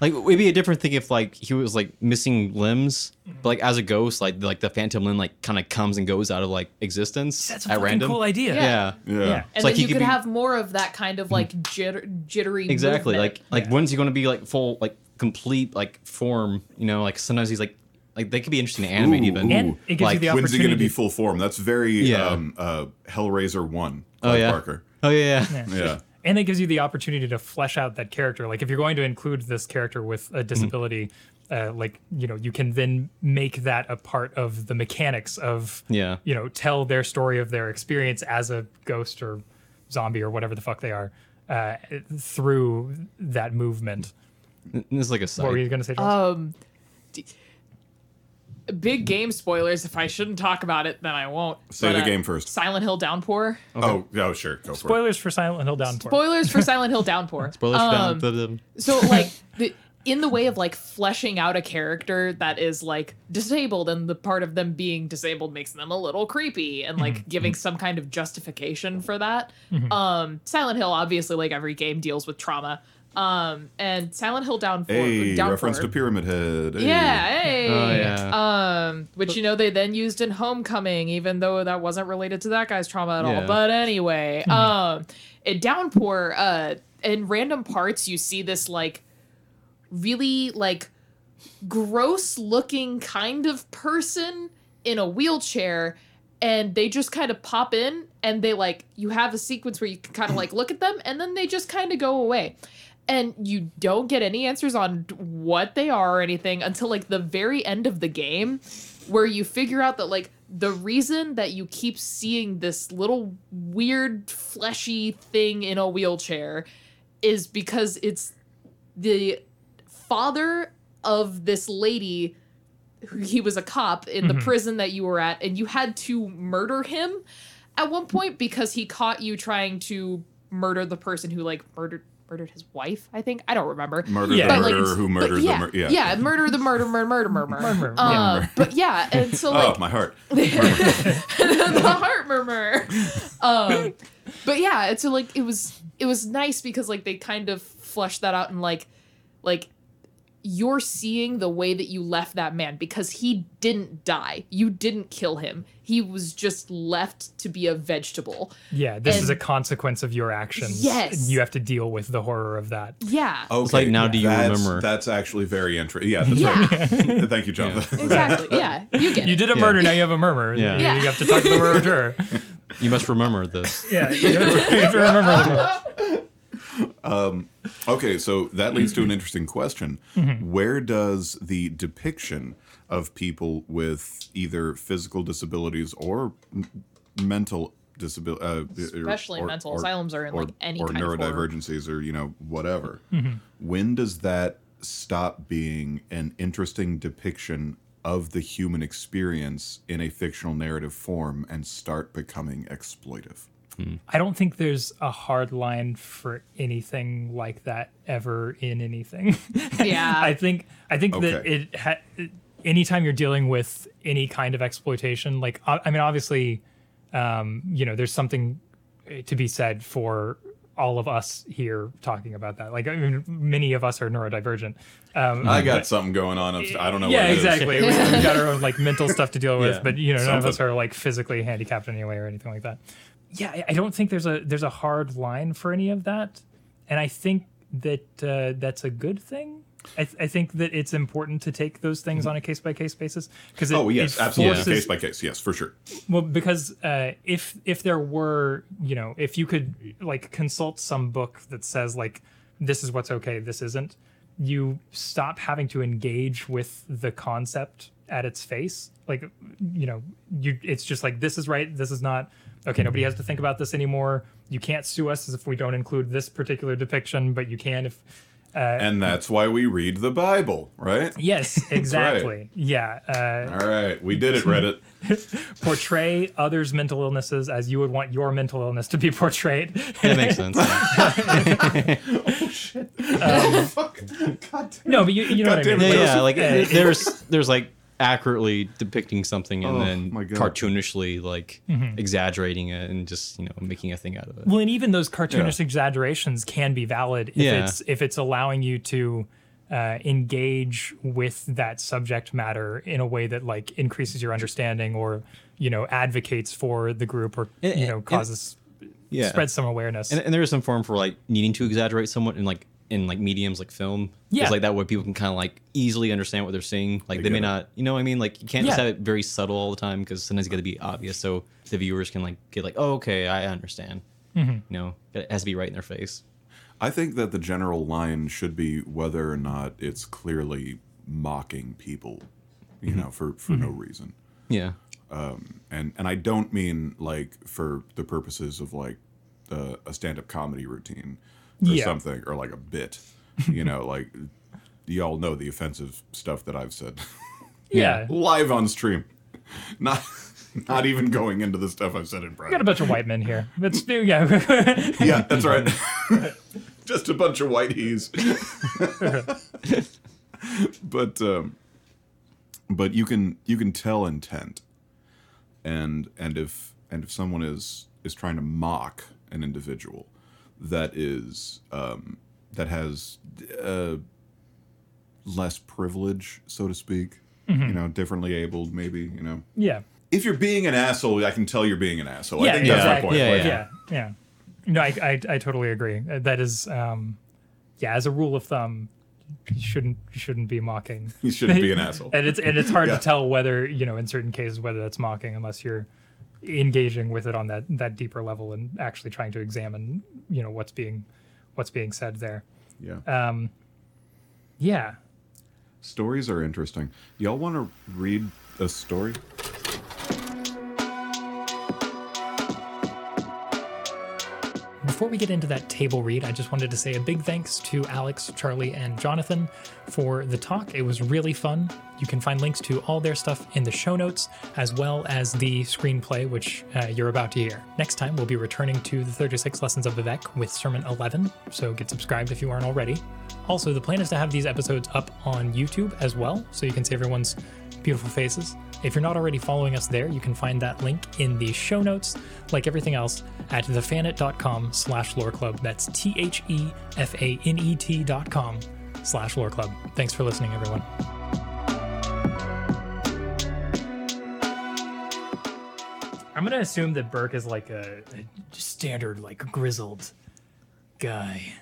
Like it'd be a different thing if like he was like missing limbs, but like as a ghost, like like the phantom limb like kind of comes and goes out of like existence That's a at fucking random. cool idea. Yeah. Yeah. Yeah. Yeah. and It's like then he you could could be- have more of that kind of like jitter, jittery Exactly. movement. Like like Yeah. when's he going to be like full like complete like form? You know, like sometimes he's like like they could be interesting to animate Ooh, even. ooh. And it gives Like, you the When's he going to opportunity. be full form? That's very Yeah. um, uh, Hellraiser one. Oh Clive yeah. Barker. Oh yeah. yeah. Yeah. And it gives you the opportunity to flesh out that character. Like if you're going to include this character with a disability, uh, like you know, you can then make that a part of the mechanics of Yeah. you know, tell their story of their experience as a ghost or zombie or whatever the fuck they are uh, through that movement. This is like a side. What were you going to say? Jones? um d- big game spoilers. If I shouldn't talk about it, then I won't. Say But, the uh, game first. Silent Hill Downpour. Oh, oh, sure, go for it. Spoilers for Silent Hill Downpour. Spoilers for Silent Hill Downpour. Spoilers for Um, the, the, So like the in the way of like fleshing out a character that is like disabled and the part of them being disabled makes them a little creepy and like giving some kind of justification for that. Um Silent Hill obviously like every game deals with trauma. Um and Silent Hill Downpour Hey, Downpour reference to Pyramid Head. Hey. yeah, hey. Oh, yeah. Um, which you know they then used in Homecoming, even though that wasn't related to that guy's trauma at all. But anyway, um, in Downpour, uh, in random parts you see this like really like gross looking kind of person in a wheelchair and they just kind of pop in and they like you have a sequence where you can kind of like look at them and then they just kind of go away and you don't get any answers on what they are or anything until like the very end of the game where you figure out that like the reason that you keep seeing this little weird fleshy thing in a wheelchair is because it's the father of this lady who he was a cop in the mm-hmm. prison that you were at and you had to murder him at one point because he caught you trying to murder the person who like murdered murdered his wife i think i don't remember Murder Yeah. the But, like, murderer who but murdered yeah, the mur- yeah. yeah murder the murder murder murder murder Murmur, uh, yeah. but yeah and so Oh, like my heart. the heart murmur. Um, but yeah, it's so like it was it was nice because like they kind of fleshed that out and like like you're seeing the way that you left that man because he didn't die. You didn't kill him. He was just left to be a vegetable. Yeah, this is a consequence of your actions. Yes. You have to deal with the horror of that. Yeah. Okay, like, now do you that's, remember? That's actually very interesting. Yeah, that's Yeah. right. Thank you, Jonathan. Exactly. Yeah. You get You it. did a Yeah. murder, now you have a murmur. Yeah. You, Yeah. you have to talk to the murderer. you must remember this. Yeah, you have to, you have to remember the Okay, so that leads to an interesting question. Mm-hmm. Where does the depiction of people with either physical disabilities or m- mental disability, uh, Especially mental. Asylums are in, like, any or kind of horror. neurodivergencies or you know whatever. Mm-hmm. When does that stop being an interesting depiction of the human experience in a fictional narrative form and start becoming exploitive? I don't think there's a hard line for anything like that ever in anything. Yeah. I think I think that it ha- anytime you're dealing with any kind of exploitation, like I I mean, obviously, um, you know, there's something to be said for all of us here talking about that. Like, I mean, many of us are neurodivergent. Um, I got something going on. I don't know. yeah, what it is. exactly. we, have got our own like mental stuff to deal with, Yeah, but you know, none of us are like physically handicapped in any way or anything like that. Yeah, I- don't think there's a there's a hard line for any of that, and I think that uh, that's a good thing. I, th- I think that it's important to take those things on a case by case basis because Oh yes, absolutely, forces, case by case. Yes, for sure. well, because uh, if if there were, you know, if you could like consult some book that says like this is what's okay, this isn't, you stop having to engage with the concept at its face. Like, you know, you it's just like this is right, this is not. Okay, nobody has to think about this anymore. You can't sue us if we don't include this particular depiction, but you can if. And that's why we read the Bible, right? Yes, exactly. Yeah. Uh, All right, we did it, Reddit. portray others' mental illnesses as you would want your mental illness to be portrayed. That makes sense. Oh, shit! Oh fuck! god, no, but you, you know what I Goddamn mean. yeah, Like, yeah, like uh, there's there's like accurately depicting something and Oh, then my God. cartoonishly like exaggerating it and just you know making a thing out of it. well, and even those cartoonish exaggerations can be valid if Yeah. it's if it's allowing you to uh, engage with that subject matter in a way that like increases your understanding or you know advocates for the group or And- you know and- causes Yeah, spreads some awareness. and, and there is some form for like needing to exaggerate somewhat and like in like mediums like film. Yeah. it's like that way people can kind of like easily understand what they're seeing. Like I they may it. not, you know, what I mean, like you can't just have it very subtle all the time because sometimes you got to be obvious so the viewers can like get like, oh, okay, I understand. Mm-hmm. You know, it has to be right in their face. I think that the general line should be whether or not it's clearly mocking people, you know, for for no reason. Yeah, Um, And and I don't mean like for the purposes of like uh, a stand up comedy routine or Yeah. something or like a bit, you know, like y'all know the offensive stuff that I've said. Yeah. live on stream. Not not even going into the stuff I've said in private. Got a bunch of white men here. It's yeah. Yeah, that's right. Just a bunch of white he's. but um, but you can you can tell intent, and and if and if someone is is trying to mock an individual that is um, that has uh, less privilege, so to speak, you know, differently abled, maybe you know. yeah. If you're being an asshole, I can tell you're being an asshole. Yeah, I think that's my exactly. point. Yeah, Like, yeah, yeah. No, I, I, I totally agree. Uh, That is, um, yeah, as a rule of thumb, you shouldn't you shouldn't be mocking. You shouldn't be an asshole. and it's and it's hard Yeah. to tell whether you know in certain cases whether that's mocking unless you're engaging with it on that that deeper level and actually trying to examine you know what's being what's being said there. Yeah. Um, yeah, Stories are interesting. Y'all want to read a story? Before we get into that table read, I just wanted to say a big thanks to Alex, Charlie, and Jonathan for the talk. It was really fun. You can find links to all their stuff in the show notes, as well as the screenplay, which uh, you're about to hear. Next time, we'll be returning to the 36 Lessons of Vivec with Sermon 11, so get subscribed if you aren't already. Also, the plan is to have these episodes up on YouTube as well, so you can see everyone's beautiful faces. If you're not already following us there, you can find that link in the show notes, like everything else, at thefanet.com slash lore club. That's T-H-E-F-A-N-E-T dot com slash lore club. Thanks for listening, everyone. I'm gonna assume that Burke is like a, a standard, like grizzled guy.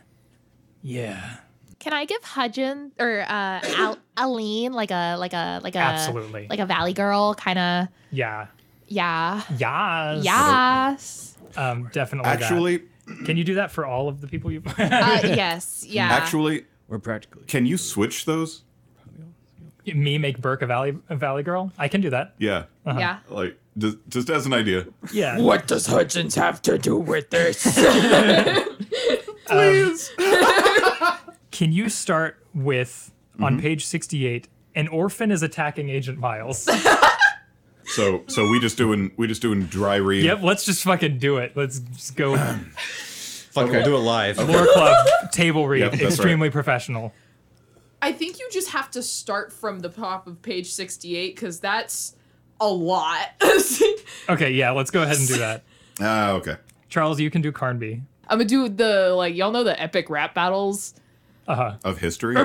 Yeah, Can I give Hudgen or uh, Al- Aline like a like a like a Absolutely. like a valley girl kind of yeah, yeah yes, yes Um, definitely. that. Actually, Can you do that for all of the people you? uh, yes yeah actually, We're practically. can you switch those? Me make Burke a valley a valley girl? I can do that. Yeah. yeah Like just, just as an idea. Yeah. What does Hudgens have to do with this? Please. Can you start with Mm-hmm. on page sixty-eight? An orphan is attacking Agent Miles. so so we just doing we just doing dry read. yep. Let's just fucking do it. Let's just go. Fuck, we'll do it live. Lore Club table read. Yep, that's right. extremely professional. I think you just have to start from the top of page 68 because that's a lot. Okay. Yeah. Let's go ahead and do that. Ah, okay. Charles, you can do Carnby. I'm gonna do the like y'all know the epic rap battles. Uh huh. Of history. I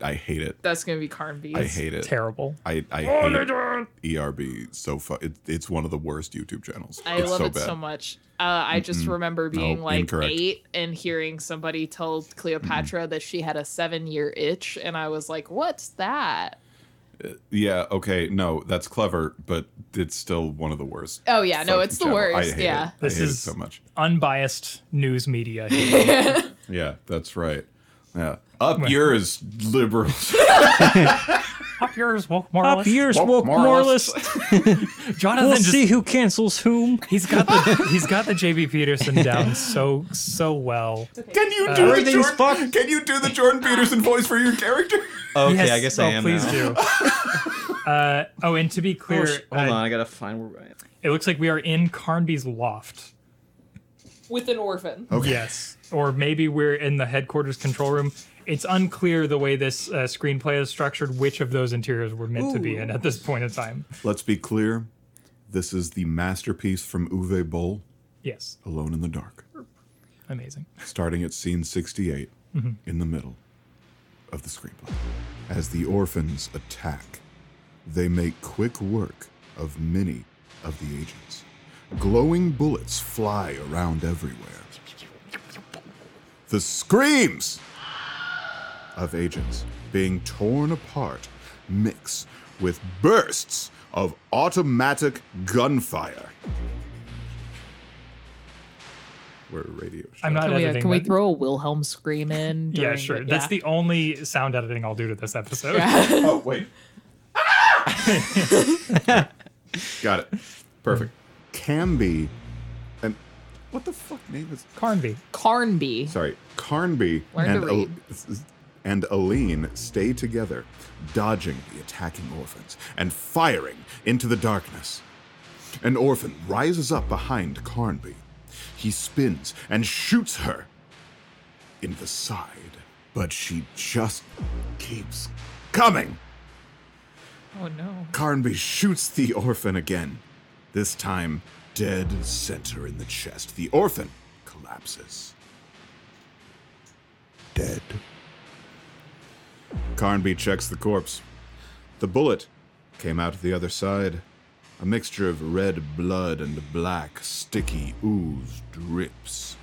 I hate it. That's gonna be Carnby. I hate it. Terrible. I I hate ERB so far. it, it's one of the worst YouTube channels. I it's love so it bad. so much. Uh, I just remember being No, like incorrect. eight and hearing somebody tell Cleopatra that she had a seven year itch, and I was like, "What's that?" Yeah, okay, no, that's clever, but it's still one of the worst. Oh yeah, no, it's the channel. I worst. hate Yeah, it. This hate is- it so much. Unbiased news media. here. Yeah, that's right. Yeah, up yours, liberals. Up yours, woke moralist. Up yours, Woke woke moralist. moralist. Jonathan We'll just see who cancels whom. He's got the he's got the JB Peterson down so so well. Can you do the Jordan, fucked. Can you do the Jordan Peterson voice for your character? Okay, Yes, I guess oh, I am Please now. do. uh, oh, and to be Oh, clear, sh- hold uh, on, I gotta find where I am. it looks like we are in Carnby's loft. With an orphan. Okay. Yes, or maybe we're in the headquarters control room. It's unclear the way this uh, screenplay is structured which of those interiors we're meant to be in at this point in time. Let's be clear. This is the masterpiece from Uwe Boll, Yes, Alone in the Dark, amazing. starting at scene 68 in the middle of the screenplay. As the orphans attack, they make quick work of many of the agents. Glowing bullets fly around everywhere. The screams of agents being torn apart mix with bursts of automatic gunfire. We're a radio show. I'm not Can we, uh, editing. can we throw a Wilhelm scream in? Yeah, sure. the- That's the only sound editing I'll do to this episode. Oh, wait. Got it. Perfect. Camby and what the fuck name is Carnby. Carnby. sorry, Carnby Learn to and read. Al- and Aline stay together, dodging the attacking orphans and firing into the darkness. An orphan rises up behind Carnby. He spins and shoots her in the side, but she just keeps coming. Oh no. Carnby shoots the orphan again, this time dead center in the chest. The orphan collapses. Dead. Carnby checks the corpse. The bullet came out the other side. A mixture of red blood and black, sticky ooze drips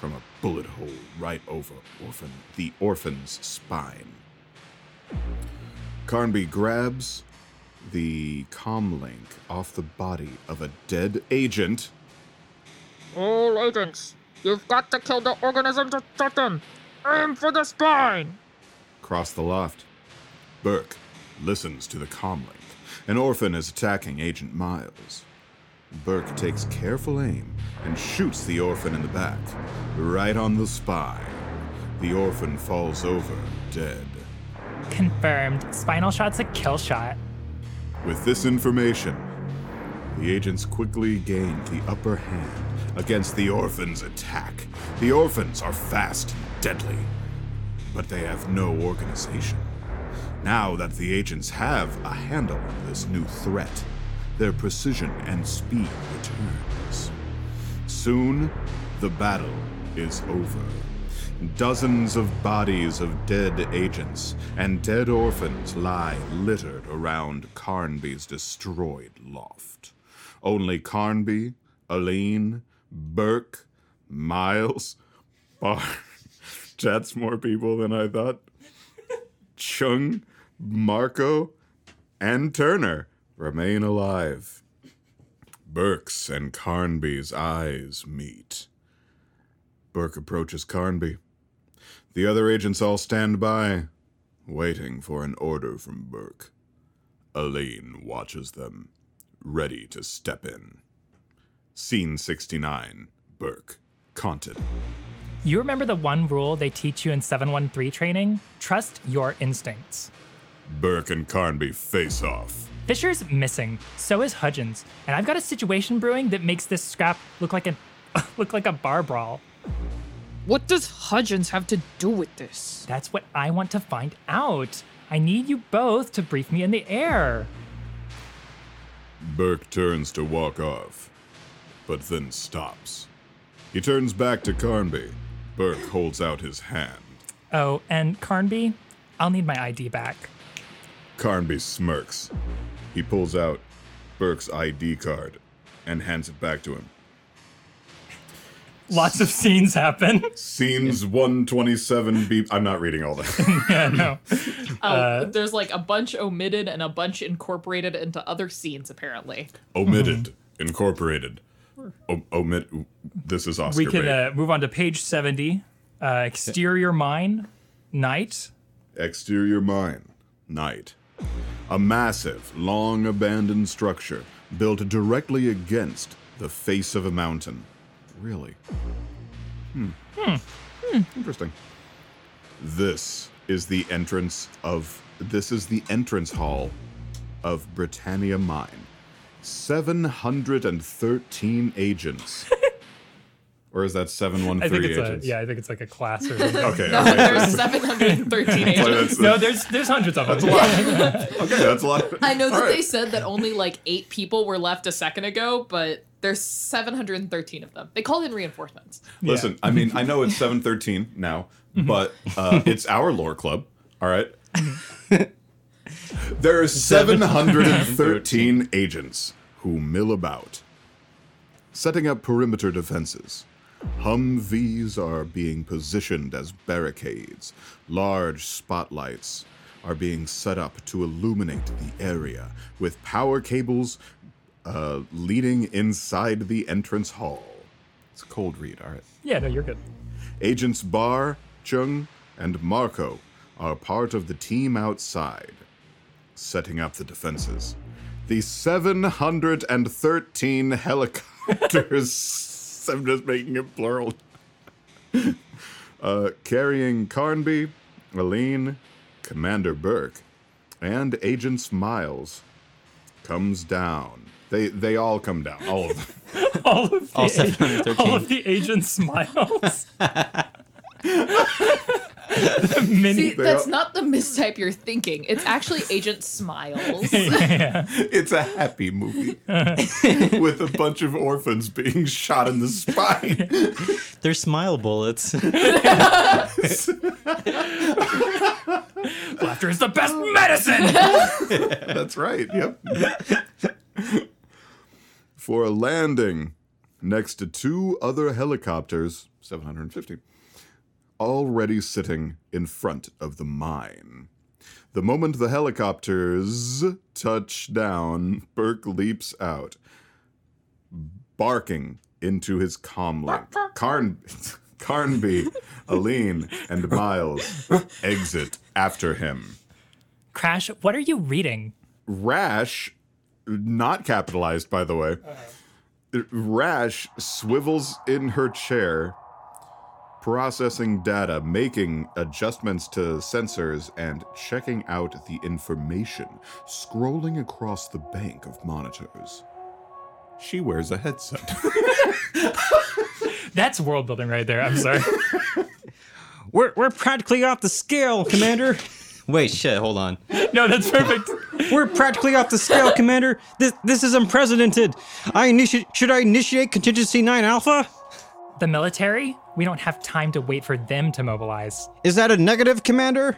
from a bullet hole right over orphan the orphan's spine. Carnby grabs the comlink off the body of a dead agent. All agents, you've got to kill the organism to shut them. Aim for the spine. Cross the loft. Burke listens to the comlink. An orphan is attacking Agent Miles. Burke takes careful aim and shoots the orphan in the back, right on the spine. The orphan falls over, dead. Confirmed. Spinal shot's a kill shot. With this information, the agents quickly gain the upper hand against the orphan's attack. The orphans are fast and deadly, but they have no organization. Now that the agents have a handle on this new threat, their precision and speed returns. Soon, the battle is over. Dozens of bodies of dead agents and dead orphans lie littered around Carnby's destroyed loft. Only Carnby, Aline, Burke, Miles, Bar. That's more people than I thought. Chung, Marco, and Turner remain alive. Burke's and Carnby's eyes meet. Burke approaches Carnby. The other agents all stand by, waiting for an order from Burke. Elaine watches them, ready to step in. Scene 69 Burke, Conted. You remember the one rule they teach you in 713 training? Trust your instincts. Burke and Carnby face off. Fisher's missing, so is Hudgens, and I've got a situation brewing that makes this scrap look like a look like a bar brawl. What does Hudgens have to do with this? That's what I want to find out. I need you both to brief me in the air. Burke turns to walk off, but then stops. He turns back to Carnby. Burke holds out his hand. Oh, and Carnby, I'll need my ID back. Carnby smirks. He pulls out Burke's ID card and hands it back to him. Lots of scenes happen. Scenes 127 B. I'm not reading all that. yeah, no. Oh, there's like a bunch omitted and a bunch incorporated into other scenes, apparently. Omitted. Incorporated. O- omit. This is Oscar We can uh, move on to page 70. Uh, exterior mine, night. Exterior mine. Night. A massive, long abandoned structure built directly against the face of a mountain. Really? Hmm. Hmm. Interesting. This is the entrance of. This is the entrance hall of Britannia Mine. 713 agents. or is that 713 I think it's a agents? yeah. I think it's like a class or something. Okay. No, okay. there's 713 agents. That's- no, there's there's hundreds of them. That's a lot. okay, that's a lot. I know that All right. they said that only like eight people were left a second ago, but there's 713 of them. They called in reinforcements. Listen, I mean, I know it's 713 now, but uh, it's our lore club, all right? there are 713 agents who mill about, setting up perimeter defenses. Humvees are being positioned as barricades. Large spotlights are being set up to illuminate the area, with power cables uh, leading inside the entrance hall. It's a cold read, all right. Yeah, no, you're good. Agents Bar, Chung, and Marco are part of the team outside, setting up the defenses. The 713 helicopters, I'm just making it plural, uh, carrying Carnby, Aline, Commander Burke, and Agent Smiles comes down. They they all come down. All of them. all of the All ag- 713. all of the agent smiles. the mini. See, that's all- not the mistype you're thinking. It's actually Agent Smiles. yeah. It's a happy movie with a bunch of orphans being shot in the spine. They're smile bullets. Laughter is the best medicine. That's right. Yep. For a landing next to two other helicopters, 750, already sitting in front of the mine. The moment the helicopters touch down, Burke leaps out, barking into his comlink. Carn- Carnby, Aline, and Miles exit after him. Crash, what are you reading? Rash, not capitalized by the way, Rash swivels in her chair, processing data, making adjustments to sensors, and checking out the information, scrolling across the bank of monitors. She wears a headset. That's world building right there. I'm sorry. we're we're practically off the scale, Commander. Wait, shit, hold on. No, that's perfect. We're practically off the scale, Commander. This this is unprecedented. I initi- should I initiate contingency 9 Alpha? The military? We don't have time to wait for them to mobilize. Is that a negative, Commander?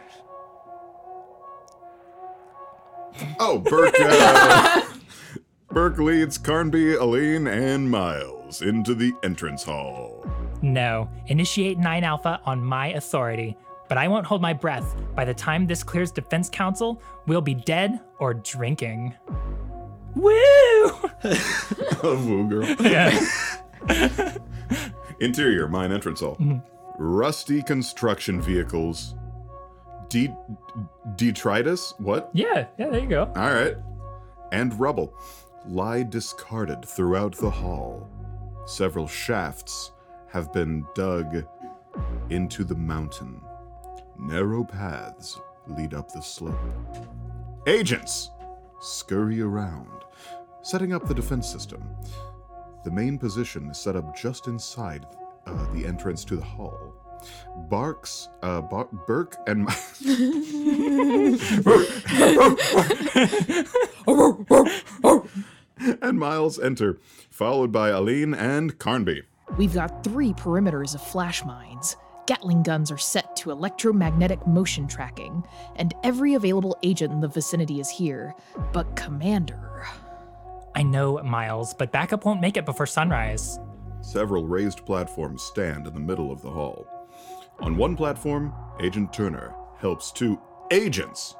oh, Burke. Uh, Burke leads Carnby, Aline, and Miles into the entrance hall. No, initiate 9 Alpha on my authority. But I won't hold my breath. By the time this clears Defense Council, we'll be dead or drinking. Woo! Oh, woo girl. yeah. Interior, mine entrance hall. Mm-hmm. Rusty construction vehicles. De- detritus? What? yeah, yeah, there you go. All right. And rubble lie discarded throughout the hall. Several shafts have been dug into the mountain. Narrow paths lead up the slope. Agents scurry around, setting up the defense system. The main position is set up just inside uh, the entrance to the hall. Barks, uh, Bar- Burke and and Miles enter, followed by Aline and Carnby. We've got three perimeters of flash mines. Gatling guns are set to electromagnetic motion tracking, and every available agent in the vicinity is here. But Commander. I know, Miles, but backup won't make it before sunrise. Several raised platforms stand in the middle of the hall. On one platform, Agent Turner helps two agents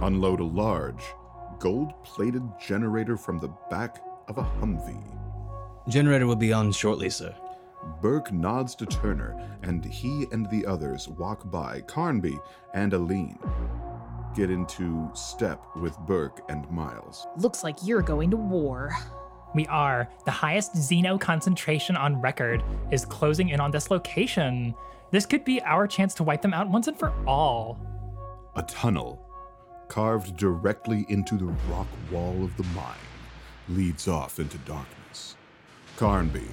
unload a large, gold plated generator from the back of a Humvee. Generator will be on shortly, sir. Burke nods to Turner, and he and the others walk by Carnby and Aline. Get into step with Burke and Miles. Looks like you're going to war. We are. The highest Xeno concentration on record is closing in on this location. This could be our chance to wipe them out once and for all. A tunnel, carved directly into the rock wall of the mine, leads off into darkness. Carnby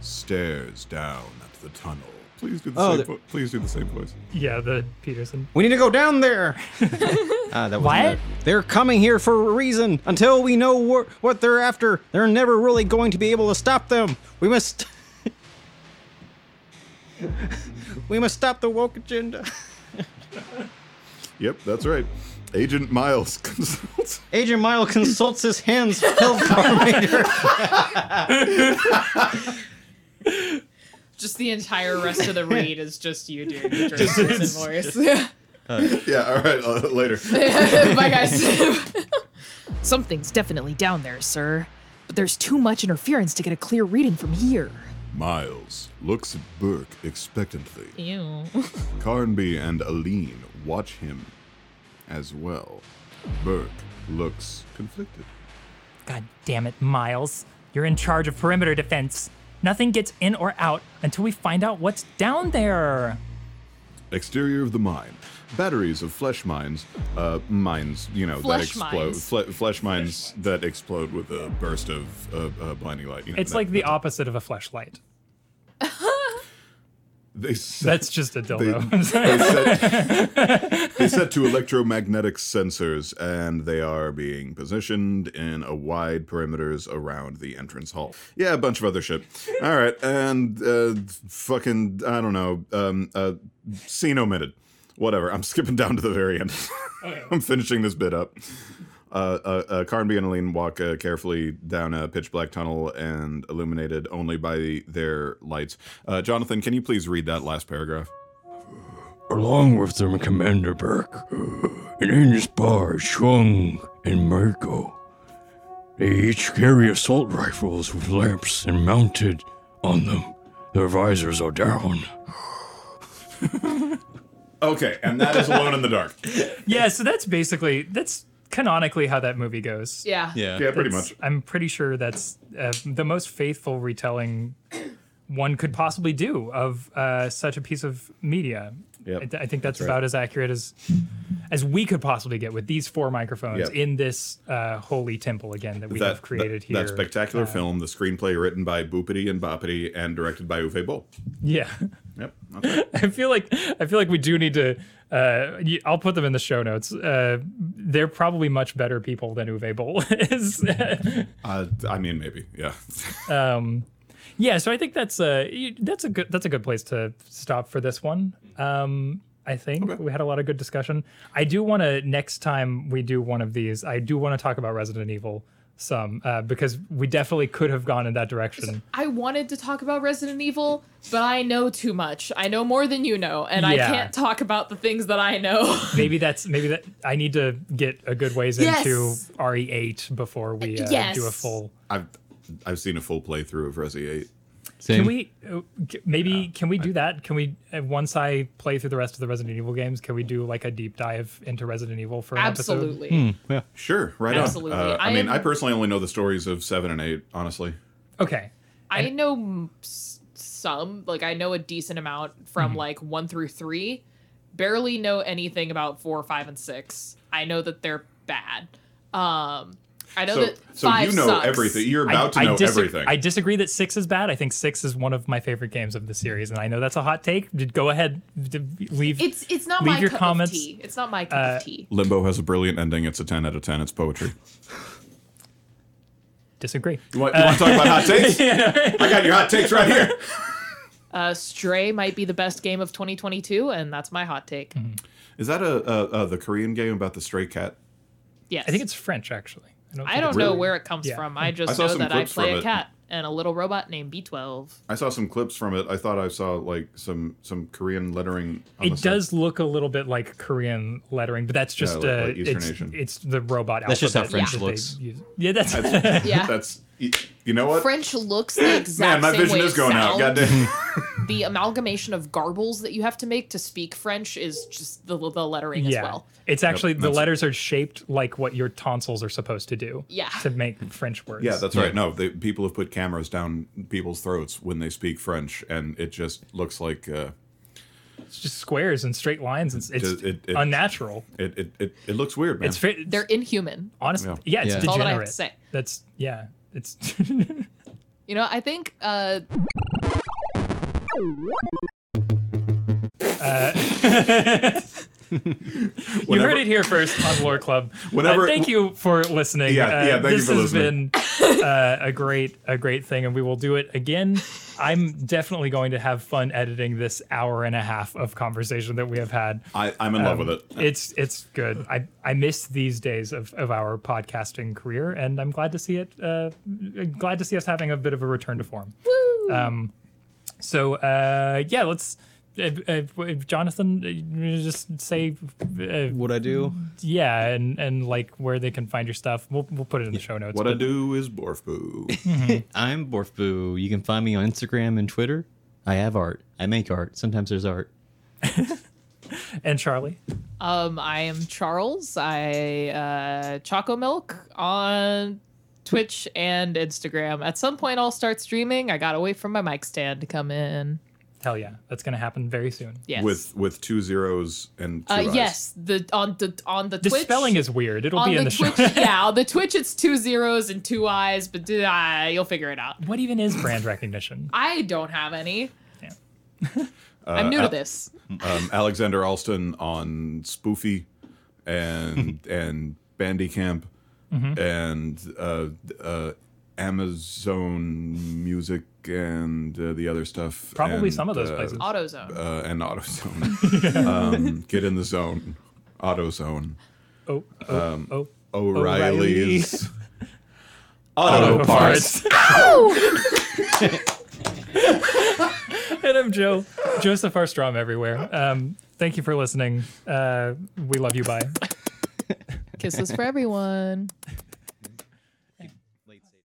stares down at the tunnel. Please do the Oh, same. the- vo- please do the same voice. Yeah, the Peterson. We need to go down there. Ah, that What? it. They're coming here for a reason. Until we know wh- what they're after, they're never really going to be able to stop them. We must. we must stop the woke agenda. Yep, that's right. Agent Miles consults. Agent Mile consults his hands held Carmaker. Just the entire rest of the read is just you doing the Jason voice. yeah, all right. Uh, later. Bye, guys. Something's definitely down there, sir. But there's too much interference to get a clear reading from here. Miles looks at Burke expectantly. Ew. Carnby and Aline watch him as well. Burke looks conflicted. God damn it, Miles. You're in charge of perimeter defense. Nothing gets in or out until we find out what's down there. Exterior of the mine. Batteries of flesh mines. Uh, mines, you know, that explode. mines. Fle- flesh mines that explode with a burst of uh, uh, blinding light. You know, It's that- like the opposite of a flashlight. They set, That's just a they, dildo. they set, they set to electromagnetic sensors, and they are being positioned in a wide perimeters around the entrance hall. Yeah, a bunch of other shit. All right, and uh, fucking I don't know. Um, uh, scene omitted. Whatever. I'm skipping down to the very end. I'm finishing this bit up. Uh, uh, uh, Carnby and Aline walk uh, carefully down a pitch black tunnel and illuminated only by their lights. Uh, Jonathan, can you please read that last paragraph? Along with them, Commander Burke, and Inspar, Chung, and Marco. They each carry assault rifles with lamps and mounted on them. Their visors are down. Okay, and that is Alone in the Dark. yeah, so that's basically that's canonically how that movie goes. Yeah. Yeah. Yeah, pretty That's- much. I'm pretty sure that's uh, the most faithful retelling one could possibly do of uh, such a piece of media. Yep, I, th- I think that's, right. about as accurate as as we could possibly get with these four microphones Yep. in this uh, holy temple again that we That, have created that, here. Uh, that spectacular film, the screenplay written by Boopity and Boppity and directed by Uwe Boll. Yeah. Yep. that's it. I feel like I feel like we do need to. Uh, I'll put them in the show notes. Uh, they're probably much better people than Uwe Boll is. uh, I mean, maybe. Yeah. um, yeah, so I think that's a that's a good that's a good place to stop for this one. Um, I think we had a lot of good discussion. I do want to next time we do one of these, I do want to talk about Resident Evil some uh, because we definitely could have gone in that direction. I wanted to talk about Resident Evil, but I know too much. I know more than you know, and I can't talk about the things that I know. Maybe that's maybe that I need to get a good ways Yes. into RE8 before we uh, Yes. do a full. I've I've seen a full playthrough of Resi 8. Same. Can we uh, g- maybe can we do that? Can we uh, once I play through the rest of the Resident Evil games, can we do like a deep dive into Resident Evil for an episode? Absolutely. Yeah. Sure, right Absolutely. on. Uh, I, I mean, am- I personally only know the stories of 7 and 8, honestly. Okay. I know some, like I know a decent amount Mm-hmm. from like one through three. Barely know anything about four, five, and six. I know that they're bad. Um, I know So, that so you know sucks. everything. You're about to know dis- everything. I disagree that six is bad. I think six is one of my favorite games of the series, and I know that's a hot take. Go ahead, d- leave. It's it's not Leave my your cup comments, of tea. It's not my cup uh, of tea. Limbo has a brilliant ending. It's a 10 out of 10. It's poetry. disagree. You want, you want to talk about hot takes? I got your hot takes right here. Uh, Stray might be the best game of 2022, and that's my hot take. Mm-hmm. Is that a, a, a the Korean game about the stray cat? Yes, I think it's French actually. Don't I don't know Really? where it comes Yeah. from. I I just saw know that I play a cat and a little robot named B12. I saw some clips from it. I thought I saw like some some Korean lettering. On the It side. does look a little bit like Korean lettering, but that's just like- uh, like Eastern it's Asian. it's the robot. That's just how French that they looks. Yeah, that's Yeah. That's you know what? French looks the Man, my same vision way is it going out. sounds. Goddamn. The amalgamation of garbles that you have to make to speak French is just the, the lettering yeah. as well. It's actually the letters are shaped like what your tonsils are supposed to do. Yeah. To make French words. Yeah, that's Yeah. right. No, they, people have put cameras down people's throats when they speak French, and it just looks like uh, it's just squares and straight lines. It's, it's It- it- it- unnatural. it, it, it, it looks weird, man. It's fa- They're inhuman. honestly, Yeah. yeah, it's Yeah. That's all that I have degenerate. to say. That's yeah, it's You know, I think uh, you heard it here first on Lore Club. Whenever- uh, thank you for listening. Yeah, uh, yeah, thank you this for has been uh, a great a great thing, and we will do it again. I'm definitely going to have fun editing this hour and a half of conversation that we have had. I, I'm in love Um, with it. It's it's good. I I miss these days of, of our podcasting career, and I'm glad to see it. Uh, glad to see us having a bit of a return to form. Um, so uh, yeah, let's. Uh, uh, Jonathan, uh, just say uh, What I do? yeah, and and like where they can find your stuff. We'll we'll put it in the show notes. What I do is Borfboo. I'm Borfboo. You can find me on Instagram and Twitter. I have art. I make art. Sometimes there's art. and Charlie. um, I am Charles. I uh, Choco Milk on Twitch and Instagram. At some point, I'll start streaming. I gotta wait for my mic stand to come in. Hell yeah, that's gonna happen very soon. Yes. With with two zeros and two uh, eyes. yes, the on the on the The Twitch spelling is weird. It'll on be in the the show. Twitch. yeah, on the Twitch it's two zeros and two eyes, but uh, you'll figure it out. what even is brand recognition? I don't have any. Yeah. I'm new to this. um, Alexander Alston on Spoofy and and Bandicamp and uh, uh, Amazon Music and uh, the other stuff. Probably and, some of those uh, places. AutoZone. Uh, and AutoZone. um, get in the zone. AutoZone. Oh, oh, oh. O'Reilly's. Auto Parts. and I'm Joe. Joseph R. Strom everywhere. Um, thank you for listening. Uh, we love you. Bye. Kisses for everyone.